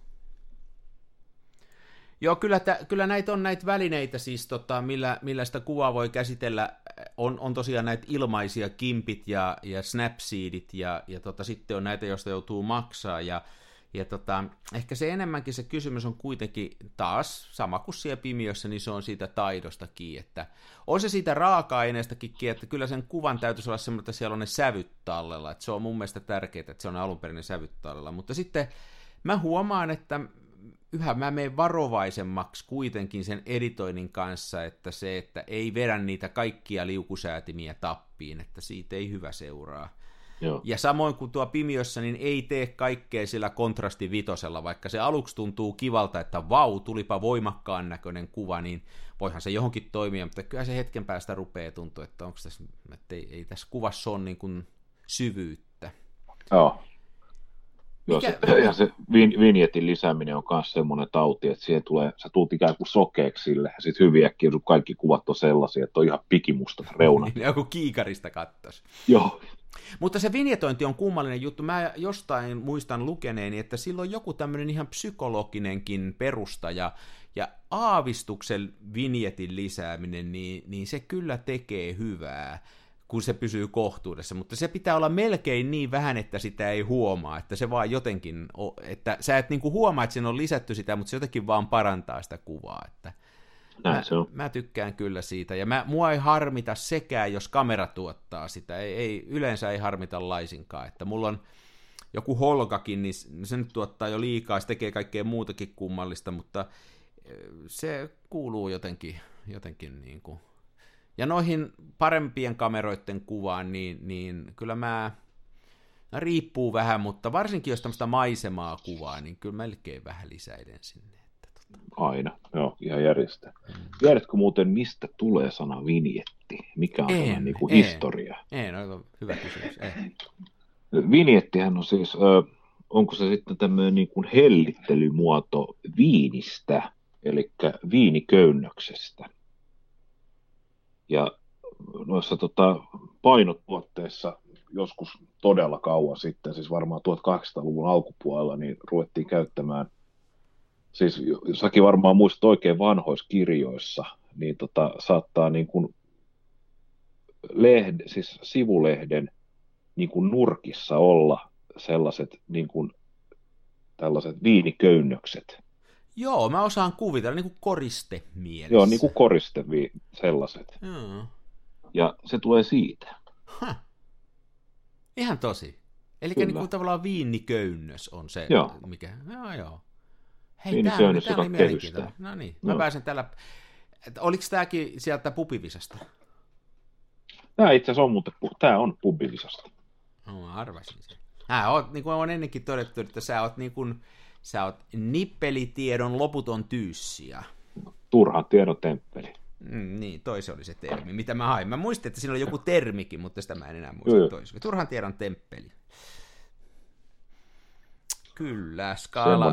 Speaker 2: Joo, kyllä, t- kyllä näitä on näitä välineitä siis, tota, millä, millä sitä kuvaa voi käsitellä. On, on tosiaan näitä ilmaisia kimpit ja, ja snapseedit ja, ja tota, sitten on näitä, joista joutuu maksaa. Ja, ja tota, ehkä se enemmänkin se kysymys on kuitenkin taas sama kuin siellä pimiössä, niin se on siitä taidosta kiinni, että on se siitä raaka-aineestakin että kyllä sen kuvan täytyisi olla semmoinen, että siellä on ne sävyt tallella, että se on mun mielestä tärkeää, että se on alunperin sävyt tallella, mutta sitten mä huomaan, että yhä mä menen varovaisemmaksi kuitenkin sen editoinnin kanssa, että se, että ei vedä niitä kaikkia liukusäätimiä tappiin, että siitä ei hyvä seuraa. Joo. Ja samoin kuin tuo Pimiössä, niin ei tee kaikkea sillä kontrastivitosella, vaikka se aluksi tuntuu kivalta, että vau, tulipa voimakkaan näköinen kuva, niin voihan se johonkin toimia, mutta kyllä se hetken päästä rupeaa tuntua, että onko tässä, että ei, ei tässä kuvassa ole niin kuin syvyyttä.
Speaker 3: Joo. Joo, se, ja se vin, vinjetin lisääminen on myös semmoinen tauti, että siihen tulee, sä tulet ikään kuin sokeeksi sille, ja sitten hyvin äkkiä kaikki kuvat on sellaisia, että on ihan pikimustat reunat.
Speaker 2: Niin, joku kiikarista kattos.
Speaker 3: Joo.
Speaker 2: Mutta se vinjetointi on kummallinen juttu. Mä jostain muistan lukeneeni, että silloin joku tämmöinen ihan psykologinenkin perusta, ja, ja aavistuksen vinjetin lisääminen, niin, niin se kyllä tekee hyvää kun se pysyy kohtuudessa, mutta se pitää olla melkein niin vähän, että sitä ei huomaa, että se vaan jotenkin, että sä et niinku huomaa, että siinä on lisätty sitä, mutta se jotenkin vaan parantaa sitä kuvaa, että
Speaker 3: mä, se on.
Speaker 2: mä tykkään kyllä siitä, ja mä, mua ei harmita sekään, jos kamera tuottaa sitä, ei, ei, yleensä ei harmita laisinkaan, että mulla on joku holkakin, niin se nyt tuottaa jo liikaa, se tekee kaikkea muutakin kummallista, mutta eh, se kuuluu jotenkin, jotenkin niin kuin ja noihin parempien kameroiden kuvaan, niin, niin kyllä mä, mä riippuu vähän, mutta varsinkin jos tämmöistä maisemaa kuvaa, niin kyllä melkein vähän lisäiden sinne. Että tota.
Speaker 3: Aina, joo, ihan järjestä. Mm. Tiedätkö muuten, mistä tulee sana vinjetti? Mikä on en, niin kuin en, historia?
Speaker 2: Ei, no hyvä kysymys. En.
Speaker 3: Vinjettihän on siis, onko se sitten tämmöinen niin kuin hellittelymuoto viinistä, eli viiniköynnöksestä. Ja noissa tota, painotuotteissa joskus todella kauan sitten, siis varmaan 1800-luvun alkupuolella, niin ruvettiin käyttämään, siis säkin varmaan muistat oikein vanhoissa kirjoissa, niin tota, saattaa niin kuin lehde, siis sivulehden niin kuin nurkissa olla sellaiset niin kuin, tällaiset viiniköynnökset.
Speaker 2: Joo, mä osaan kuvitella niin kuin koriste mielessä.
Speaker 3: Joo, niin kuin koriste sellaiset. Joo. Ja se tulee siitä. Huh.
Speaker 2: Ihan tosi. Eli niin kuin tavallaan viiniköynnös on se, joo. mikä... Joo, joo. Hei, tämä, tämä oli mielenkiintoinen. No niin, mä no. pääsen tällä... Että oliko tämäkin sieltä pubivisasta?
Speaker 3: Tämä itse asiassa on, mutta tämä on pubivisasta.
Speaker 2: No, arvasin sen. Äh, oot, niin kuin on ennenkin todettu, että sä oot, niin kuin, sä oot nippelitiedon loputon tyyssiä.
Speaker 3: Turha tiedon temppeli.
Speaker 2: Mm, niin, toi se oli se termi, mitä mä hain. Mä muistin, että siinä oli joku termikin, mutta sitä mä en enää muista toisen. Turhan tiedon temppeli. Kyllä, skaala,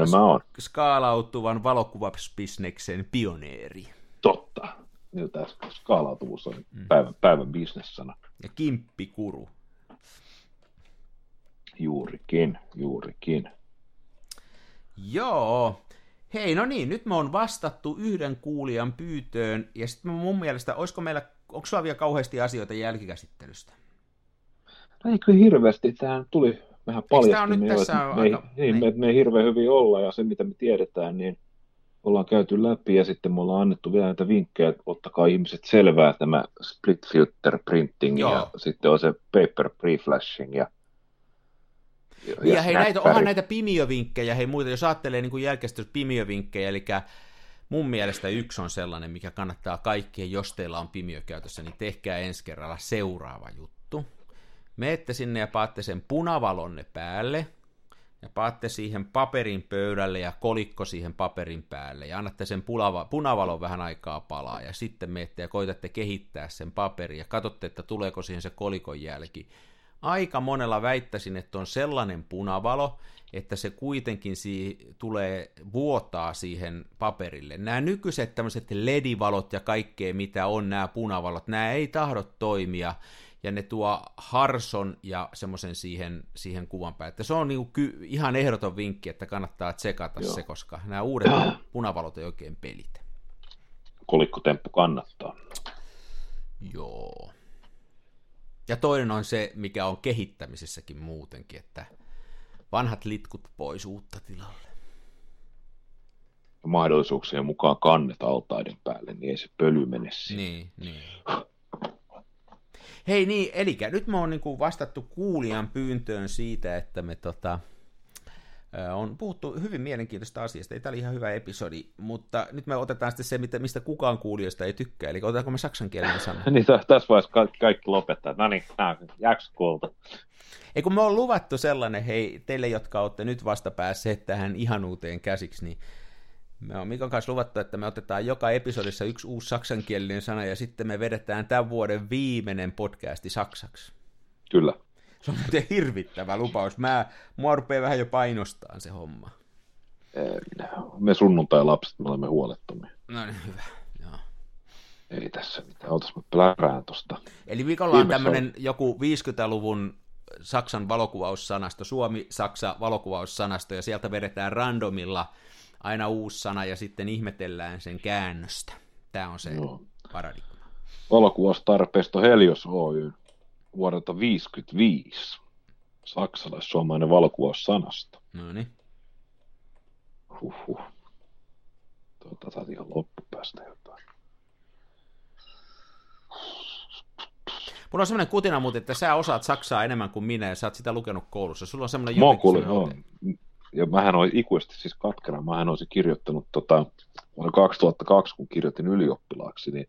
Speaker 2: skaalautuvan valokuvabisneksen pioneeri.
Speaker 3: Totta. Tämä skaalautuvuus on mm. päivän, päivän bisnessana.
Speaker 2: Ja kimppikuru.
Speaker 3: Juurikin, juurikin.
Speaker 2: Joo. Hei, no niin, nyt me on vastattu yhden kuulijan pyytöön, ja sitten mun mielestä, olisiko meillä, onko sulla vielä kauheasti asioita jälkikäsittelystä?
Speaker 3: No ei kyllä hirveästi, tähän tuli vähän paljasti, me, tässä me, aika... niin, niin. Me, me ei hirveän hyvin olla, ja se mitä me tiedetään, niin ollaan käyty läpi, ja sitten me ollaan annettu vielä näitä vinkkejä, että ottakaa ihmiset selvää tämä split filter printing, Joo. ja sitten on se paper preflashing, ja
Speaker 2: ja, hei, näitä, onhan näitä pimiovinkkejä, hei muita, jos ajattelee niin kuin jälkeistä pimiovinkkejä, eli mun mielestä yksi on sellainen, mikä kannattaa kaikkien, jos teillä on pimio käytössä, niin tehkää ensi kerralla seuraava juttu. Meette sinne ja paatte sen punavalonne päälle, ja paatte siihen paperin pöydälle ja kolikko siihen paperin päälle, ja annatte sen punava, punavalon vähän aikaa palaa, ja sitten menette ja koitatte kehittää sen paperin, ja katsotte, että tuleeko siihen se kolikon jälki, aika monella väittäisin, että on sellainen punavalo, että se kuitenkin si- tulee vuotaa siihen paperille. Nämä nykyiset tämmöiset ledivalot ja kaikkea, mitä on nämä punavalot, nämä ei tahdo toimia, ja ne tuo harson ja semmoisen siihen, siihen kuvan päälle. Että se on niinku ky- ihan ehdoton vinkki, että kannattaa tsekata Joo. se, koska nämä uudet [clears throat] punavalot ei oikein pelitä.
Speaker 3: Kolikkotemppu kannattaa.
Speaker 2: Joo. Ja toinen on se, mikä on kehittämisessäkin muutenkin, että vanhat litkut pois uutta tilalle.
Speaker 3: Mahdollisuuksien mukaan kannet altaiden päälle, niin ei se pöly mene
Speaker 2: siihen. Niin, niin. Hei niin, eli nyt me on niin vastattu kuulijan pyyntöön siitä, että me tota, on puhuttu hyvin mielenkiintoista asiasta. Ei tämä oli ihan hyvä episodi, mutta nyt me otetaan sitten se, mistä kukaan kuulijoista ei tykkää. Eli otetaanko me saksankielinen sana? [laughs]
Speaker 3: niin, tässä vaiheessa kaikki, kaikki lopettaa. No niin, jaks kuulta.
Speaker 2: Ei kun me on luvattu sellainen, hei, teille, jotka olette nyt vasta päässeet tähän ihanuuteen käsiksi, niin me on Mikon kanssa luvattu, että me otetaan joka episodissa yksi uusi saksankielinen sana, ja sitten me vedetään tämän vuoden viimeinen podcasti saksaksi.
Speaker 3: Kyllä.
Speaker 2: Se on muuten hirvittävä lupaus. Mä, mua rupeaa vähän jo painostaa se homma.
Speaker 3: Me sunnuntai-lapset, me olemme huolettomia.
Speaker 2: No niin, hyvä. Joo.
Speaker 3: Ei tässä mitään. Otas mä plärään tosta.
Speaker 2: Eli viikolla on tämmöinen joku 50-luvun Saksan valokuvaussanasto, Suomi-Saksa valokuvaussanasto, ja sieltä vedetään randomilla aina uusi sana, ja sitten ihmetellään sen käännöstä. Tämä on se no. paradigma.
Speaker 3: Valokuvaustarpeisto Helios Oy vuodelta 1955. Saksalais-suomalainen valokuvaussanasto.
Speaker 2: No niin.
Speaker 3: Huhhuh. Tuota, tämä ihan loppupäästä jotain.
Speaker 2: Mulla on semmoinen kutina muuten, että sä osaat Saksaa enemmän kuin minä ja sä oot sitä lukenut koulussa. Sulla on semmoinen
Speaker 3: Mokuli, joo. Ja mähän olen ikuisesti siis katkera. Mähän olisin kirjoittanut tota, vuonna 2002, kun kirjoitin ylioppilaaksi, niin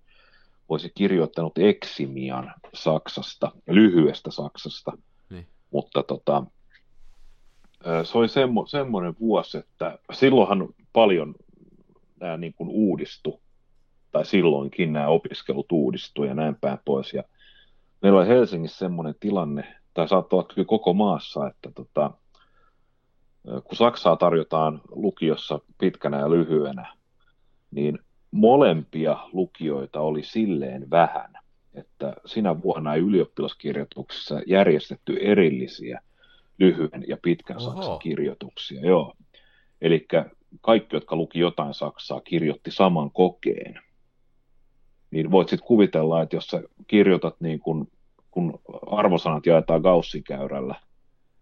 Speaker 3: olisi kirjoittanut Eksimian Saksasta, lyhyestä Saksasta, niin. mutta tota, se oli semmo, semmoinen vuosi, että silloinhan paljon nämä niin kuin uudistu, tai silloinkin nämä opiskelut uudistu ja näin päin pois, ja meillä oli Helsingissä semmoinen tilanne, tai saattaa olla kyllä koko maassa, että tota, kun Saksaa tarjotaan lukiossa pitkänä ja lyhyenä, niin molempia lukijoita oli silleen vähän, että sinä vuonna ei ylioppilaskirjoituksissa järjestetty erillisiä lyhyen ja pitkän Oho. saksan kirjoituksia. Joo. Eli kaikki, jotka luki jotain saksaa, kirjoitti saman kokeen. Niin voit sitten kuvitella, että jos sä kirjoitat niin kun, kun arvosanat jaetaan Gaussin-käyrällä,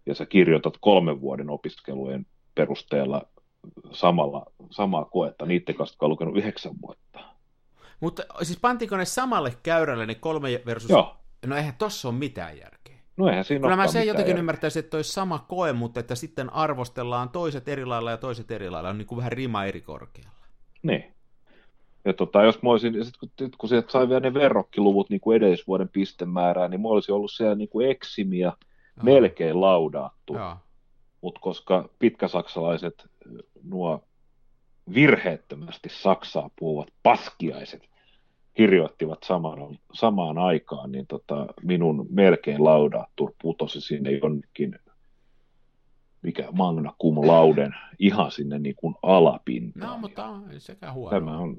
Speaker 3: ja sä kirjoitat kolmen vuoden opiskelujen perusteella samalla, samaa koetta niiden kanssa, jotka on lukenut yhdeksän vuotta.
Speaker 2: Mutta siis pantiinko ne samalle käyrälle ne kolme versus... Joo. No eihän tossa ole mitään järkeä.
Speaker 3: No eihän siinä
Speaker 2: Kyllä mä sen jotenkin järkeä. ymmärtäisin, että olisi sama koe, mutta että sitten arvostellaan toiset eri lailla ja toiset eri lailla, on niin kuin vähän rima eri korkealla.
Speaker 3: Niin. Ja tota, jos mä olisin, sit kun, kun sieltä sai vielä ne verrokkiluvut niin kuin edellisvuoden pistemäärää, niin mä olisin ollut siellä niin kuin eksimiä, melkein laudaattu. Mutta koska pitkäsaksalaiset nuo virheettömästi Saksaa puhuvat paskiaiset kirjoittivat samaan, samaan aikaan, niin tota, minun melkein laudaattu putosi sinne jonnekin mikä magna cum lauden ihan sinne niin kuin alapintaan.
Speaker 2: No, mutta on sekä huono.
Speaker 3: Tämä on,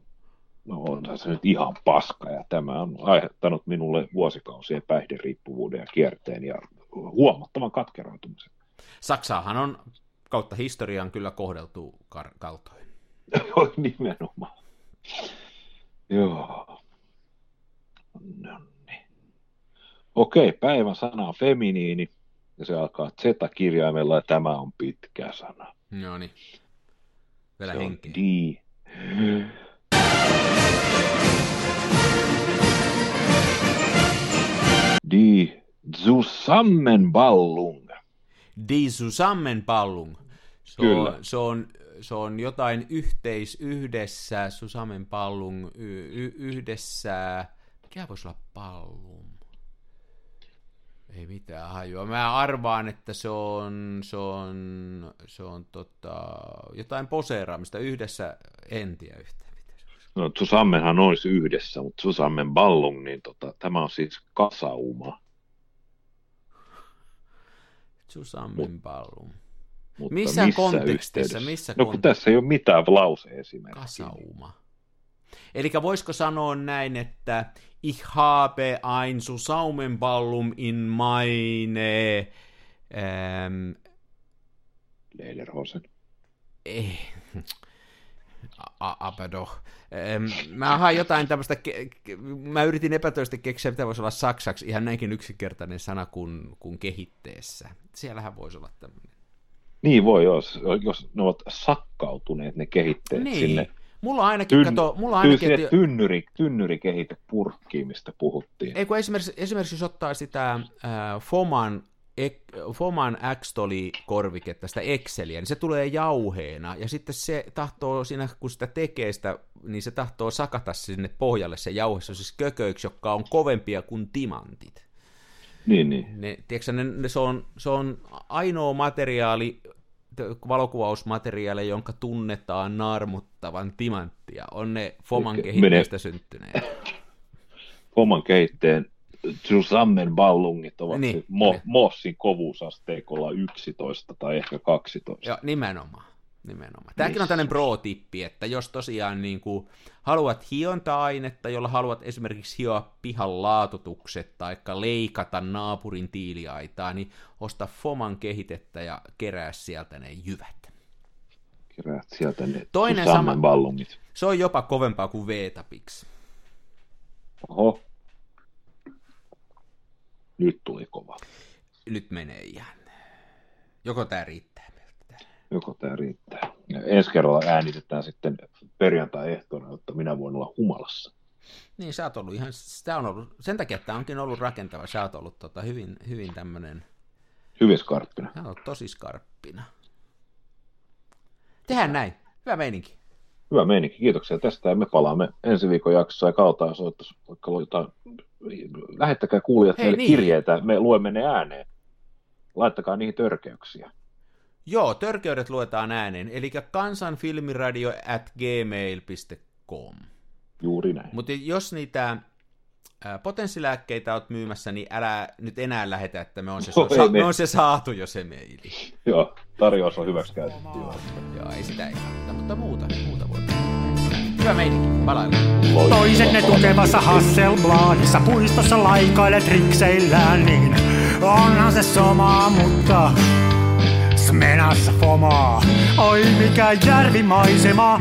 Speaker 3: no on se nyt ihan paska ja tämä on aiheuttanut minulle vuosikausien päihderiippuvuuden ja kierteen ja huomattavan katkeroitumisen.
Speaker 2: Saksaahan on kautta historian kyllä kohdeltu kar- kaltoin. [laughs]
Speaker 3: Nimenomaan. Joo. No niin. Okei, päivän sana on feminiini ja se alkaa Z-kirjaimella ja tämä on pitkä sana.
Speaker 2: No niin. Vielä se henkeä.
Speaker 3: on di. Die Zusammenballung.
Speaker 2: Die Zusammenballung. Se Kyllä. On, se, on, se on jotain yhteis yhdessä, Zusammenballung, y, y, yhdessä, mikä voisi olla pallum? Ei mitään hajua. Mä arvaan, että se on, se on, se on tota, jotain poseeraamista yhdessä, en tiedä yhtään.
Speaker 3: No Susammenhan olisi yhdessä, mutta Susammen Ballung, niin tota, tämä on siis kasauma.
Speaker 2: Susammen Ballung. Mutta missä, missä kontekstissa? Missä
Speaker 3: no kun tässä ei ole mitään lause-esimerkkiä.
Speaker 2: Kasauma. Eli voisiko sanoa näin, että ich habe ein Zusammenballum in meine ähm,
Speaker 3: Lederhosen.
Speaker 2: Eh, aber doch. Ähm, mä hain jotain tämmöistä, ke- mä yritin epätoisesti keksiä, mitä voisi olla saksaksi, ihan näinkin yksinkertainen sana kuin, kuin kehitteessä. Siellähän voisi olla tämmöinen.
Speaker 3: Niin voi, jos, jos ne ovat sakkautuneet ne kehitteet niin. sinne
Speaker 2: Mulla on ainakin, Tyn, kato, mulla on ainakin...
Speaker 3: Että... Tynnyri, tynnyri kehite purkkiin, mistä puhuttiin.
Speaker 2: Ei kun esimerkiksi, esimerkiksi jos ottaa sitä äh, Foman, Foman X-korviketta, sitä Exceliä, niin se tulee jauheena, ja sitten se tahtoo siinä, kun sitä tekee sitä, niin se tahtoo sakata sinne pohjalle se jauhe, se on siis kököiksi, jotka on kovempia kuin timantit.
Speaker 3: Niin, niin.
Speaker 2: Ne, tiedätkö, ne, ne, se, on, se on ainoa materiaali, valokuvausmateriaaleja, jonka tunnetaan naarmuttavan timanttia, on ne Foman kehitteestä syntyneet. [laughs]
Speaker 3: Foman kehitteen Ballungit ovat niin, Mo- niin. Mossin kovuusasteikolla 11 tai ehkä 12.
Speaker 2: Joo, nimenomaan. Nimenomaan. Tämäkin on tämmöinen pro-tippi, että jos tosiaan niin kuin haluat hionta-ainetta, jolla haluat esimerkiksi hioa pihan laatutukset tai leikata naapurin tiiliaitaa, niin osta Foman kehitettä ja kerää sieltä ne jyvät.
Speaker 3: Keräät sieltä ne
Speaker 2: Toinen sama, ballungit. Se on jopa kovempaa kuin Vetapix.
Speaker 3: Oho. Nyt tuli kova.
Speaker 2: Nyt menee ihan. Joko tämä riittää?
Speaker 3: joko tämä riittää. Ja ensi kerralla äänitetään sitten perjantai-ehtona, jotta minä voin olla humalassa.
Speaker 2: Niin, sä oot ollut ihan, sitä on ollut, sen takia että tämä onkin ollut rakentava, sä oot ollut tota, hyvin, hyvin tämmöinen...
Speaker 3: Hyvin skarppina.
Speaker 2: Sä oot tosi skarppina. Tehdään näin. Hyvä meininki.
Speaker 3: Hyvä meininki, kiitoksia tästä ja me palaamme ensi viikon jaksossa ja kautta soittaisi vaikka jotain, lähettäkää kuulijat Hei, meille niin. kirjeitä, me luemme ne ääneen. Laittakaa niihin törkeyksiä.
Speaker 2: Joo, törkeydet luetaan ääneen, eli kansanfilmiradio at gmail.com.
Speaker 3: Juuri näin.
Speaker 2: Mutta jos niitä potenssilääkkeitä olet myymässä, niin älä nyt enää lähetä, että me on se, no, sa- me... on se saatu jo se meili. [laughs]
Speaker 3: Joo, tarjous on hyväksi käytetty. Joo.
Speaker 2: joo, ei sitä ei kannata, mutta muuta, muuta voi. Hyvä meininki, palaillaan.
Speaker 1: Toiset ne tukevassa Hasselbladissa puistossa laikailet rikseillään, niin onhan se sama, mutta menassa fomaa. Oi mikä järvimaisema,